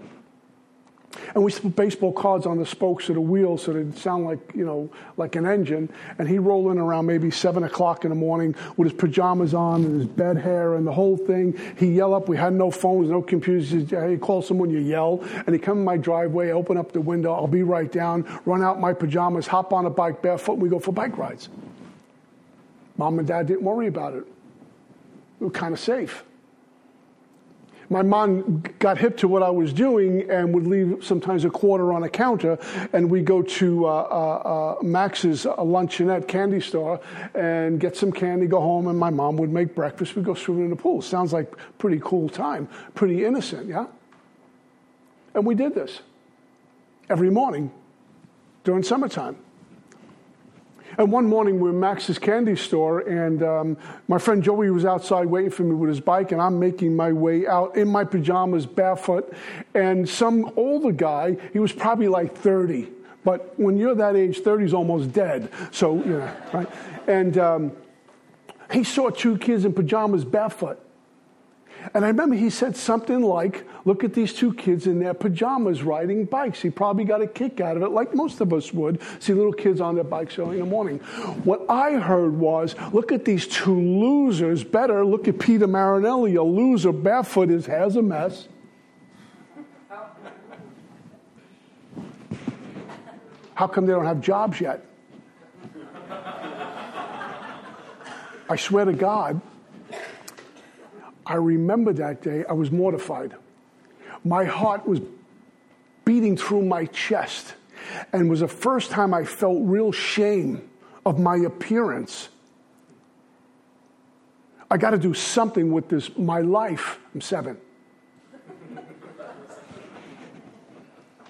And we put baseball cards on the spokes of the wheels so they'd sound like, you know, like an engine. And he'd roll in around maybe 7 o'clock in the morning with his pajamas on and his bed hair and the whole thing. He'd yell up. We had no phones, no computers. He'd hey, call someone, you yell. And he'd come in my driveway, open up the window. I'll be right down, run out my pajamas, hop on a bike barefoot, and we go for bike rides. Mom and dad didn't worry about it kind of safe. My mom got hip to what I was doing and would leave sometimes a quarter on a counter, and we'd go to uh, uh, uh, Max's luncheonette candy store and get some candy, go home, and my mom would make breakfast. We'd go swimming in the pool. Sounds like pretty cool time, pretty innocent, yeah? And we did this every morning during summertime. And one morning we are at Max's candy store, and um, my friend Joey was outside waiting for me with his bike, and I'm making my way out in my pajamas, barefoot. And some older guy, he was probably like 30, but when you're that age, 30 is almost dead. So, you know, right? And um, he saw two kids in pajamas, barefoot. And I remember he said something like, Look at these two kids in their pajamas riding bikes. He probably got a kick out of it, like most of us would, see little kids on their bikes early in the morning. What I heard was, Look at these two losers. Better look at Peter Marinelli, a loser, barefoot, his hair's a mess. How come they don't have jobs yet? I swear to God, I remember that day, I was mortified. My heart was beating through my chest, and was the first time I felt real shame of my appearance. I got to do something with this, my life. I'm seven.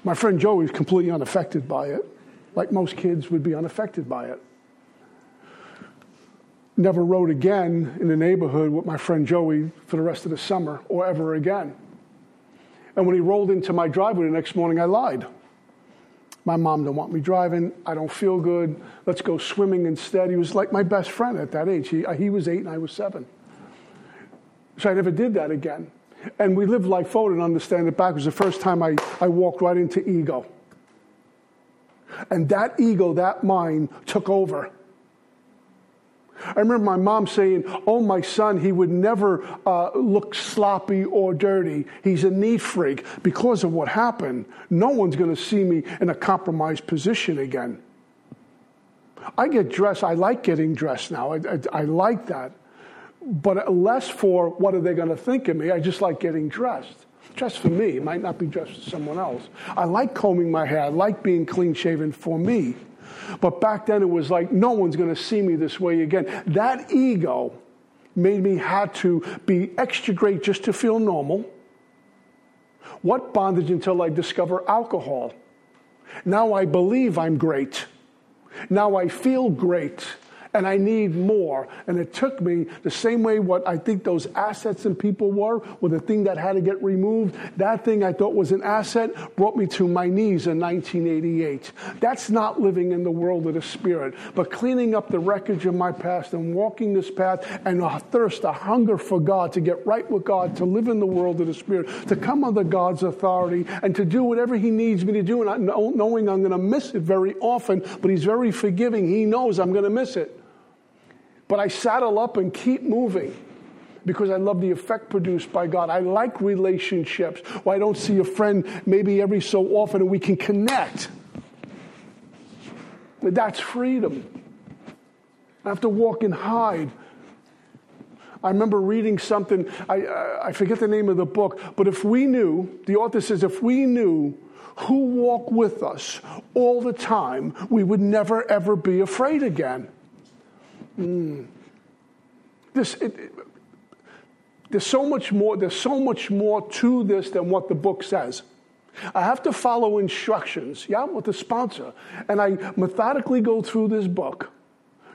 my friend Joey was completely unaffected by it, like most kids would be unaffected by it never rode again in the neighborhood with my friend Joey for the rest of the summer or ever again. And when he rolled into my driveway the next morning, I lied. My mom don't want me driving. I don't feel good. Let's go swimming instead. He was like my best friend at that age. He, he was eight and I was seven. So I never did that again. And we lived life forward and understand it back. Was the first time I, I walked right into ego. And that ego, that mind, took over. I remember my mom saying, Oh, my son, he would never uh, look sloppy or dirty. He's a neat freak. Because of what happened, no one's going to see me in a compromised position again. I get dressed, I like getting dressed now. I, I, I like that. But less for what are they going to think of me. I just like getting dressed. Dressed for me. It might not be dressed for someone else. I like combing my hair. I like being clean shaven for me. But back then it was like, no one's going to see me this way again. That ego made me have to be extra great just to feel normal. What bondage until I discover alcohol? Now I believe I'm great. Now I feel great and I need more. And it took me the same way what I think those assets and people were, with the thing that had to get removed. That thing I thought was an asset brought me to my knees in 1988. That's not living in the world of the spirit, but cleaning up the wreckage of my past and walking this path and a thirst, a hunger for God to get right with God, to live in the world of the spirit, to come under God's authority and to do whatever He needs me to do, and knowing I'm going to miss it very often, but He's very forgiving. He knows I'm going to miss it. But I saddle up and keep moving because I love the effect produced by God. I like relationships where I don't see a friend maybe every so often and we can connect. That's freedom. I have to walk and hide. I remember reading something, I, I forget the name of the book, but if we knew, the author says, if we knew who walked with us all the time, we would never ever be afraid again. Mm. This, it, it, there's so much more. There's so much more to this than what the book says. I have to follow instructions, yeah, I'm with the sponsor, and I methodically go through this book.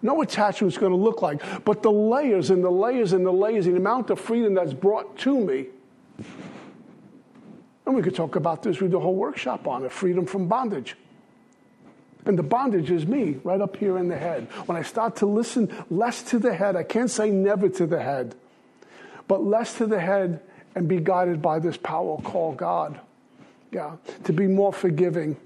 No attachment's going to look like, but the layers and the layers and the layers, and the amount of freedom that's brought to me. And we could talk about this with the whole workshop on it freedom from bondage. And the bondage is me, right up here in the head. When I start to listen less to the head, I can't say never to the head, but less to the head and be guided by this power called God. Yeah, to be more forgiving,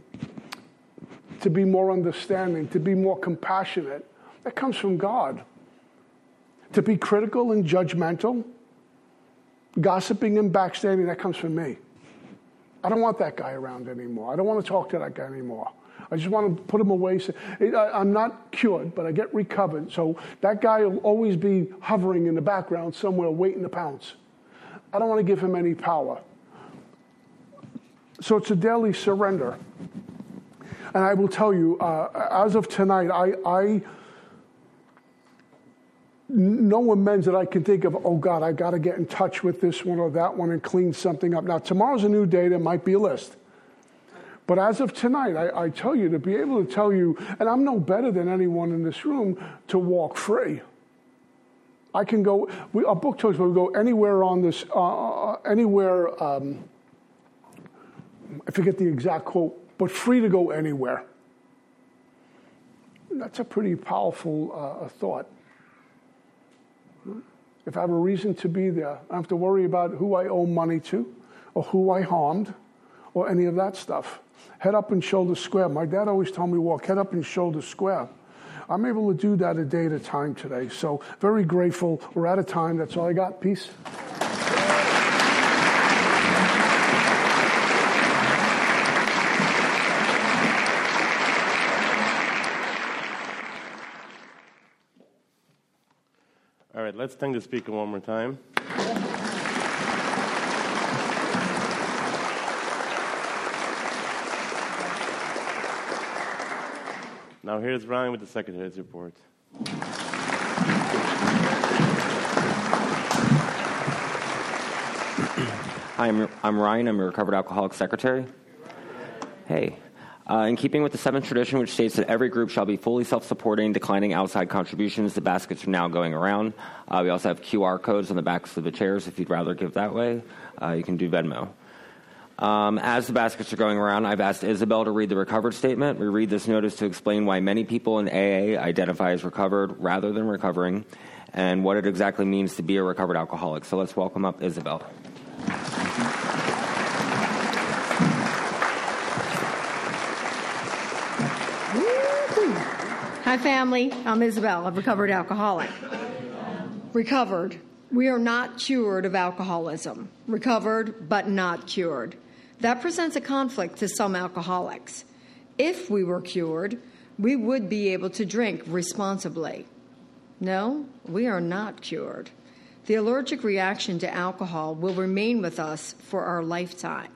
to be more understanding, to be more compassionate. That comes from God. To be critical and judgmental, gossiping and backstabbing, that comes from me. I don't want that guy around anymore. I don't want to talk to that guy anymore. I just want to put him away. I'm not cured, but I get recovered. So that guy will always be hovering in the background somewhere waiting to pounce. I don't want to give him any power. So it's a daily surrender. And I will tell you, uh, as of tonight, I, I no amends that I can think of, oh God, I got to get in touch with this one or that one and clean something up. Now, tomorrow's a new day, there might be a list. But as of tonight, I, I, tell you to be able to tell you, and I'm no better than anyone in this room, to walk free. I can go, we, our book talks about we go anywhere on this, uh, uh, anywhere, um, I forget the exact quote, but free to go anywhere. That's a pretty powerful uh, thought. If I have a reason to be there, I don't have to worry about who I owe money to or who I harmed or any of that stuff head up and shoulder square. My dad always told me walk head up and shoulder square. I'm able to do that a day at a time today. So very grateful. We're out of time. That's all I got. Peace. All right, let's thank the speaker one more time. Now here's Ryan with the Secretary's report. Hi, I'm, I'm Ryan. I'm a recovered alcoholic secretary. Hey. Uh, in keeping with the seventh tradition, which states that every group shall be fully self supporting, declining outside contributions, the baskets are now going around. Uh, we also have QR codes on the backs of the chairs if you'd rather give that way. Uh, you can do Venmo. Um, as the baskets are going around, I've asked Isabel to read the recovered statement. We read this notice to explain why many people in AA identify as recovered rather than recovering and what it exactly means to be a recovered alcoholic. So let's welcome up Isabel. Hi, family. I'm Isabel, a recovered alcoholic. Recovered. We are not cured of alcoholism. Recovered, but not cured. That presents a conflict to some alcoholics. If we were cured, we would be able to drink responsibly. No, we are not cured. The allergic reaction to alcohol will remain with us for our lifetime.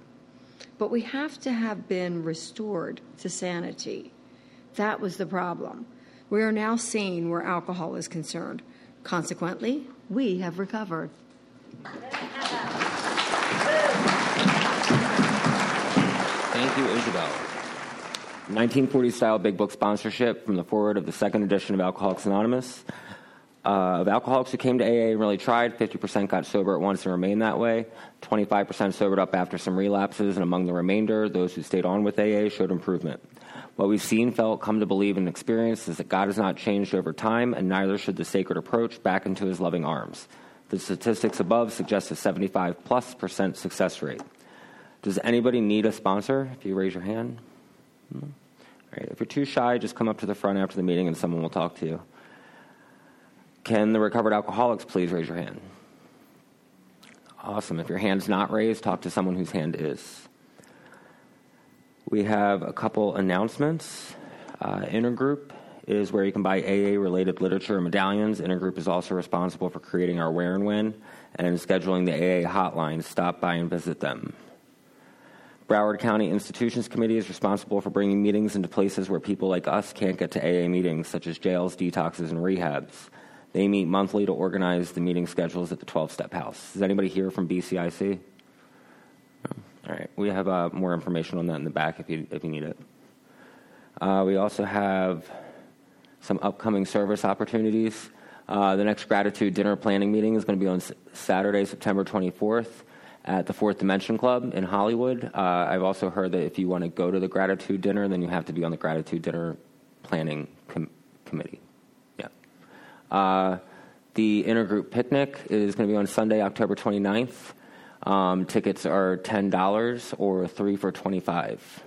But we have to have been restored to sanity. That was the problem. We are now sane where alcohol is concerned. Consequently, we have recovered. Thank you, Isabel. 1940 style big book sponsorship from the forward of the second edition of Alcoholics Anonymous. Uh, of alcoholics who came to AA and really tried, 50% got sober at once and remained that way. 25% sobered up after some relapses, and among the remainder, those who stayed on with AA showed improvement. What we've seen, felt, come to believe, and experienced is that God has not changed over time, and neither should the sacred approach back into his loving arms. The statistics above suggest a 75 plus percent success rate. Does anybody need a sponsor? If you raise your hand. No? All right. If you're too shy, just come up to the front after the meeting and someone will talk to you. Can the recovered alcoholics please raise your hand? Awesome. If your hand's not raised, talk to someone whose hand is. We have a couple announcements. Uh, Intergroup is where you can buy AA related literature and medallions. Intergroup is also responsible for creating our Where and When and scheduling the AA hotline. Stop by and visit them. Broward County Institutions Committee is responsible for bringing meetings into places where people like us can't get to AA meetings, such as jails, detoxes, and rehabs. They meet monthly to organize the meeting schedules at the 12 step house. Is anybody here from BCIC? All right, we have uh, more information on that in the back if you, if you need it. Uh, we also have some upcoming service opportunities. Uh, the next gratitude dinner planning meeting is going to be on Saturday, September 24th at the Fourth Dimension Club in Hollywood. Uh, I've also heard that if you want to go to the gratitude dinner, then you have to be on the gratitude dinner planning com- committee. Yeah. Uh, the intergroup picnic is going to be on Sunday, October 29th. Um, tickets are $10 or three for 25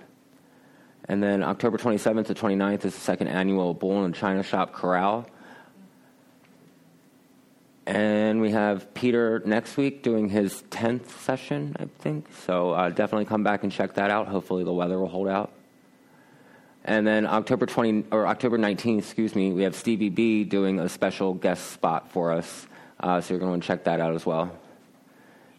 And then October 27th to 29th is the second annual Bull and China Shop Corral. And we have Peter next week doing his 10th session, I think. So uh, definitely come back and check that out. Hopefully the weather will hold out. And then October 20 or October 19th, excuse me, we have Stevie B doing a special guest spot for us. Uh, so you're going to want to check that out as well.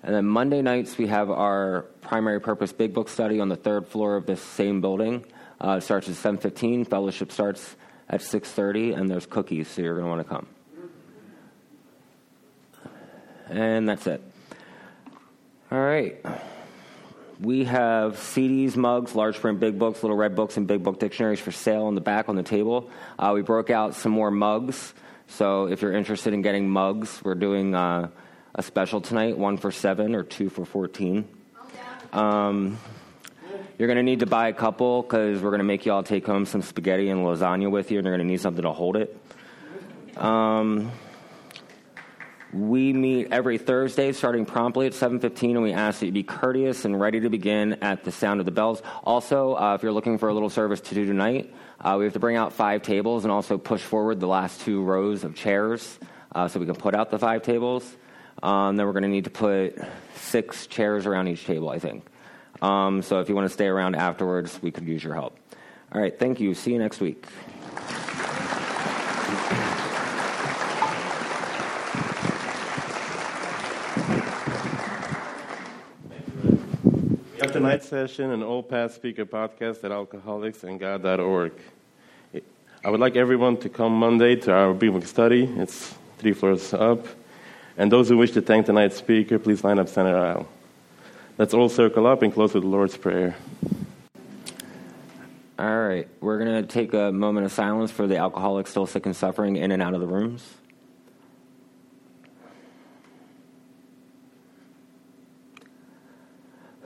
And then Monday nights we have our primary purpose big book study on the third floor of this same building. Uh, it starts at 7:15. Fellowship starts at 6:30, and there's cookies, so you're going to want to come. And that's it. All right. We have CDs, mugs, large print big books, little red books, and big book dictionaries for sale in the back on the table. Uh, we broke out some more mugs. So if you're interested in getting mugs, we're doing uh, a special tonight one for seven or two for 14. Um, you're going to need to buy a couple because we're going to make you all take home some spaghetti and lasagna with you, and you're going to need something to hold it. Um, we meet every Thursday starting promptly at 7:15 and we ask that you be courteous and ready to begin at the sound of the bells. Also, uh, if you're looking for a little service to do tonight, uh, we have to bring out five tables and also push forward the last two rows of chairs uh, so we can put out the five tables. Um, then we're going to need to put six chairs around each table, I think. Um, so if you want to stay around afterwards, we could use your help. All right, thank you. See you next week. After night session and all past speaker podcast at alcoholicsandgod.org. I would like everyone to come Monday to our Big study. It's three floors up. And those who wish to thank tonight's speaker, please line up center aisle. Let's all circle up and close with the Lord's Prayer. All right, we're going to take a moment of silence for the alcoholics still sick and suffering in and out of the rooms.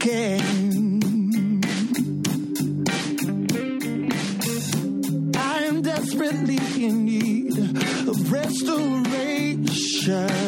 can. I am desperately in need of restoration.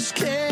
scared.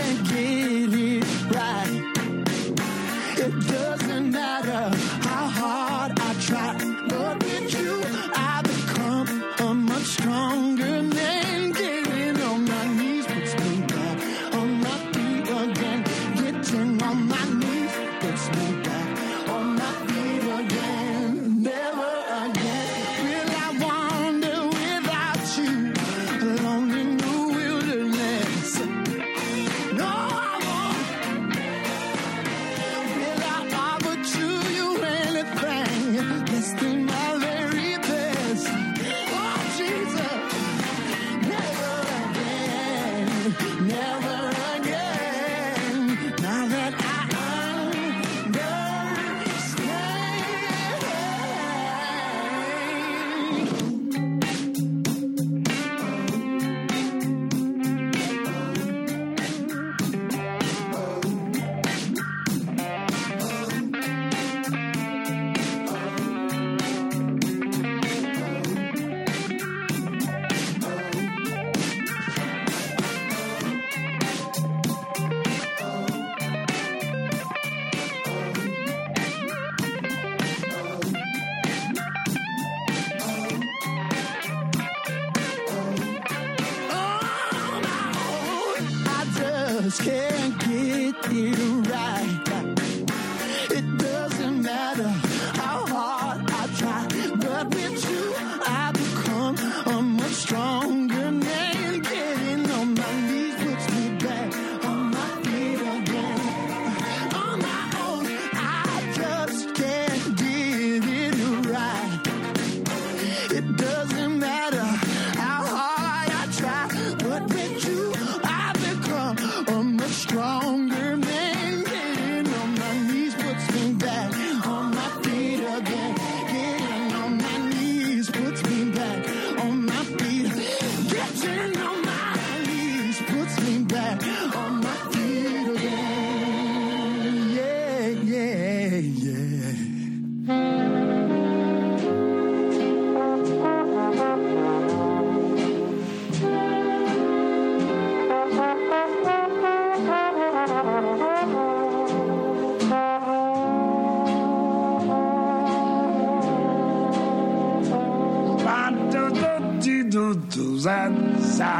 za, za,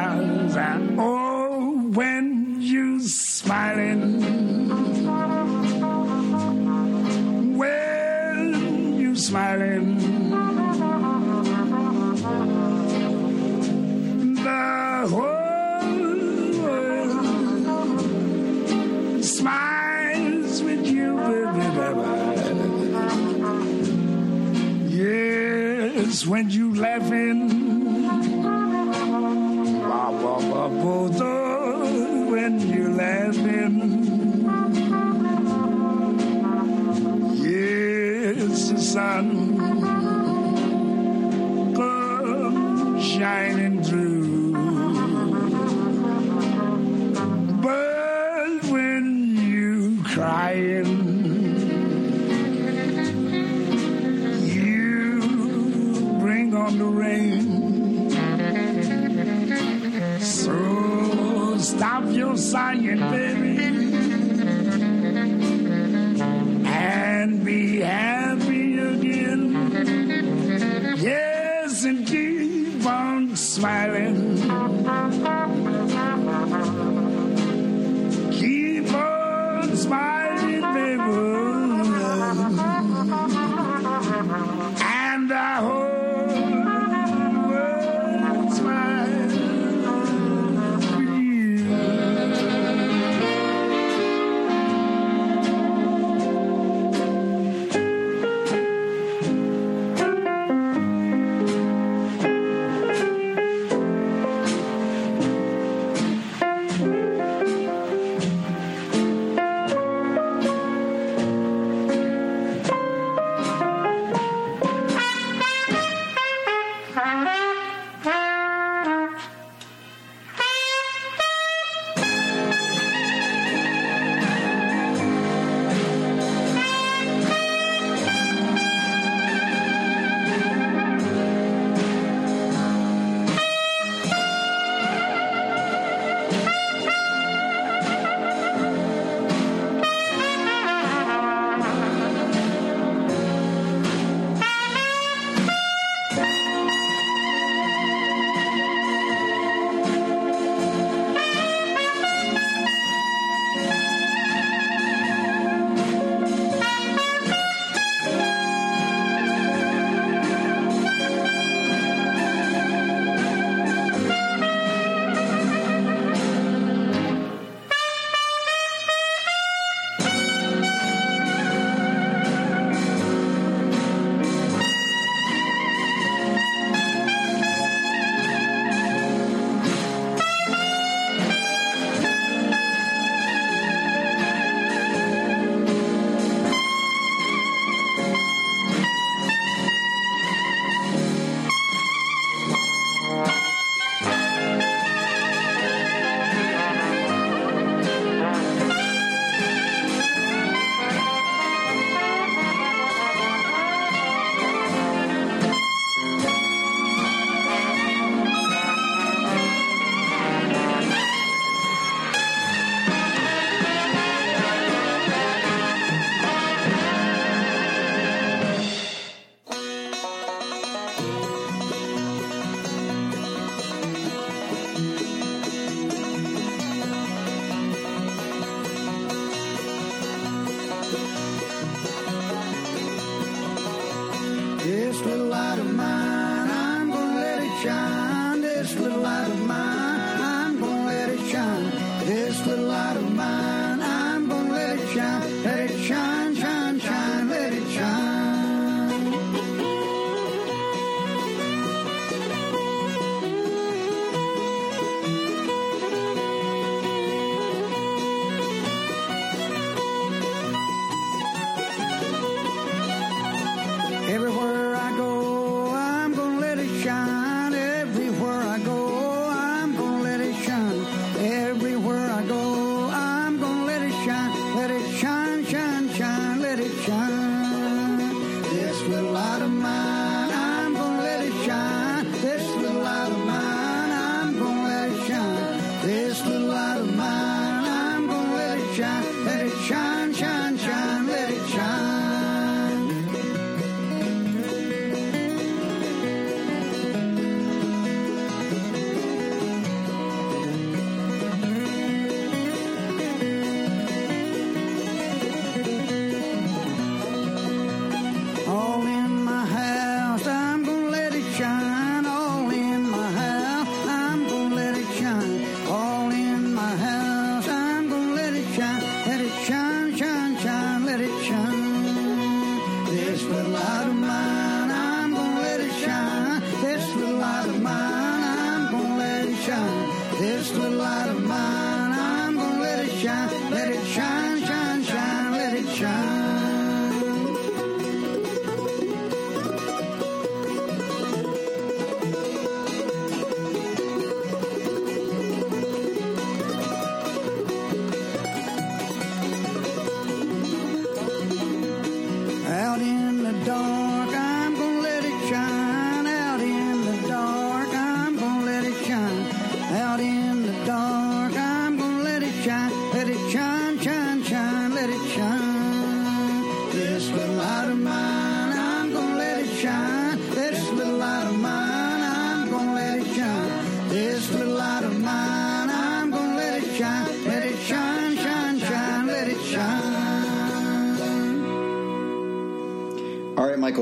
za. Oh, when you're smiling, when you're smiling, the whole world smiles with you, baby, baby. Yes, when you're laughing.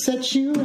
set you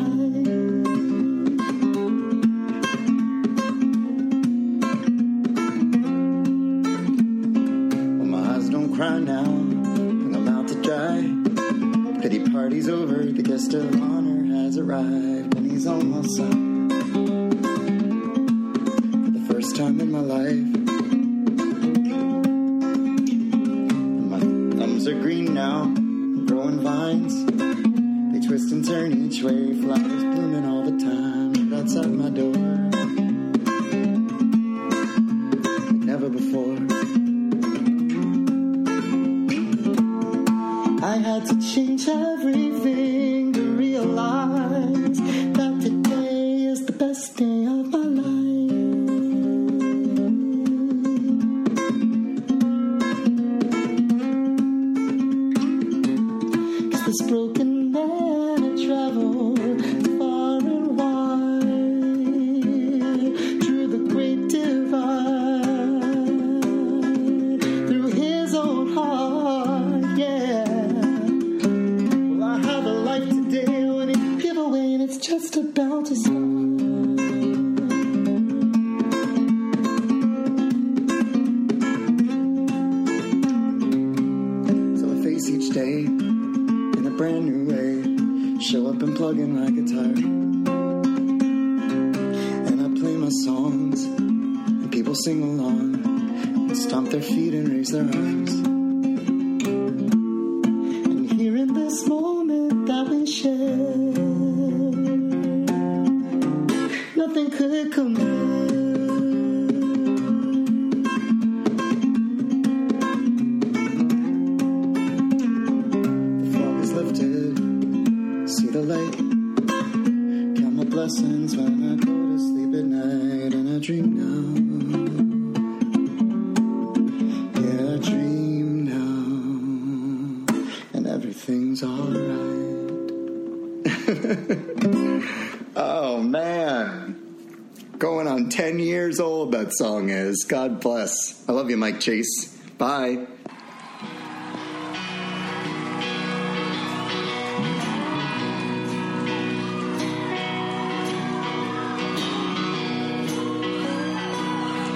God bless. I love you, Mike Chase. Bye.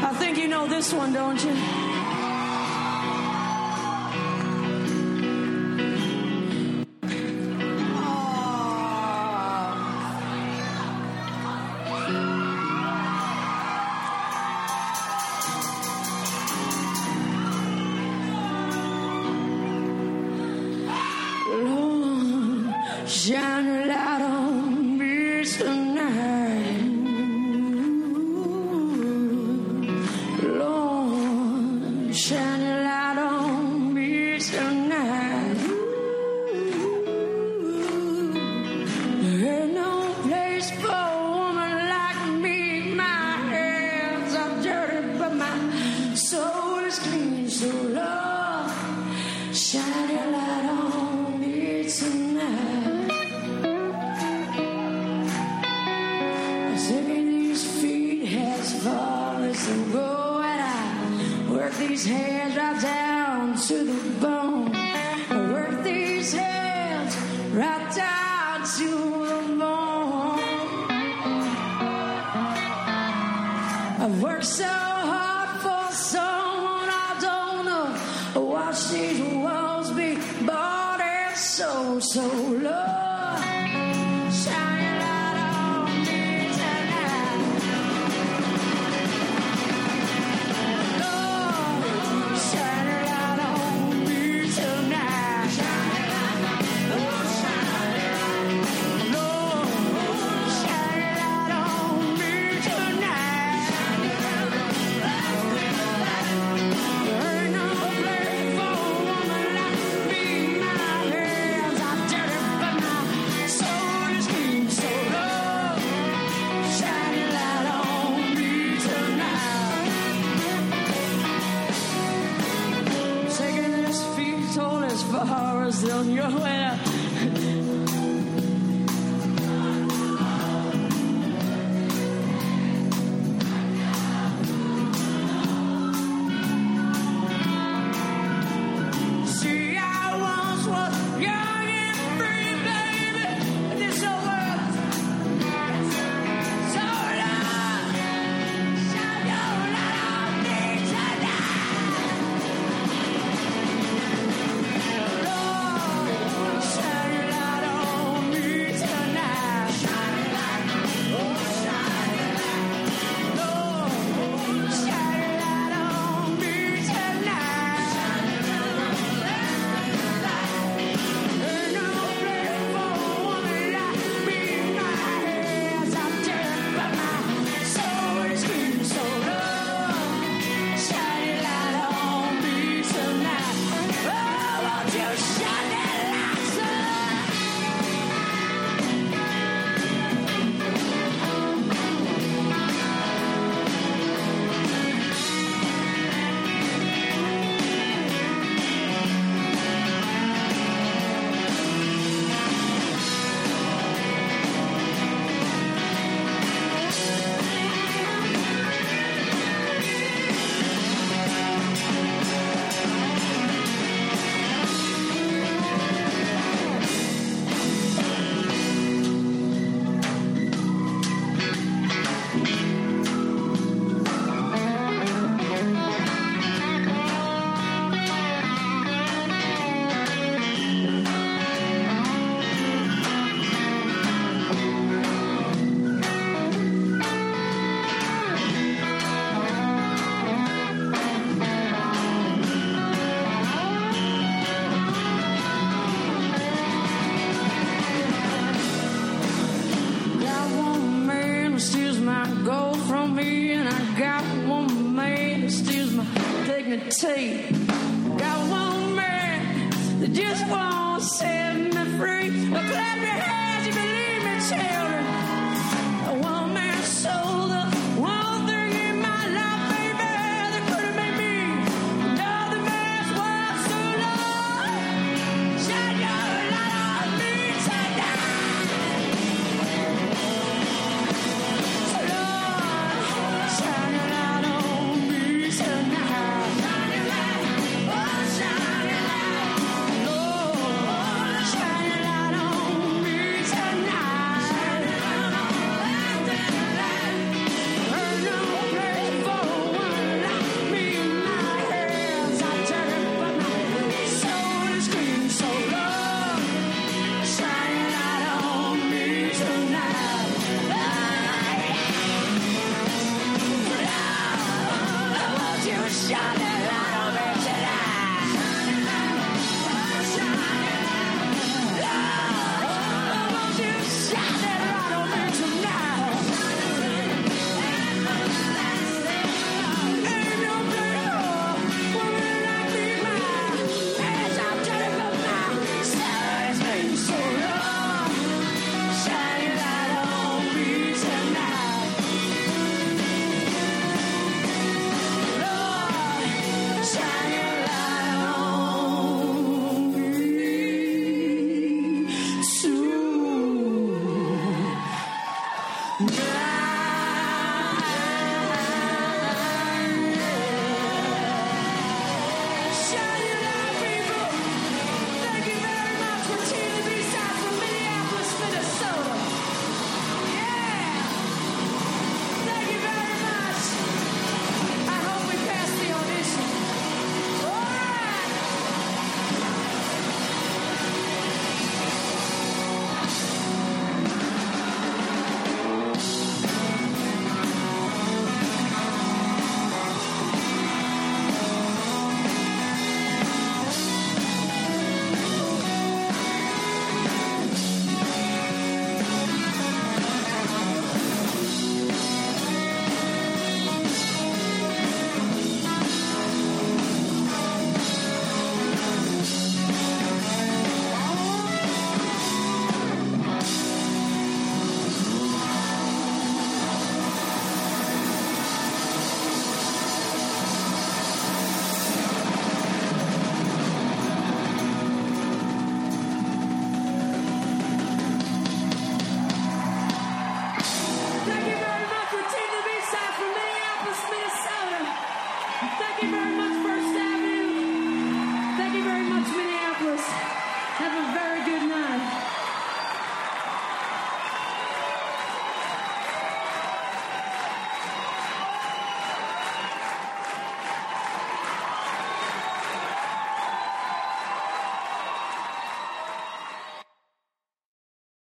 I think you know this one, don't you?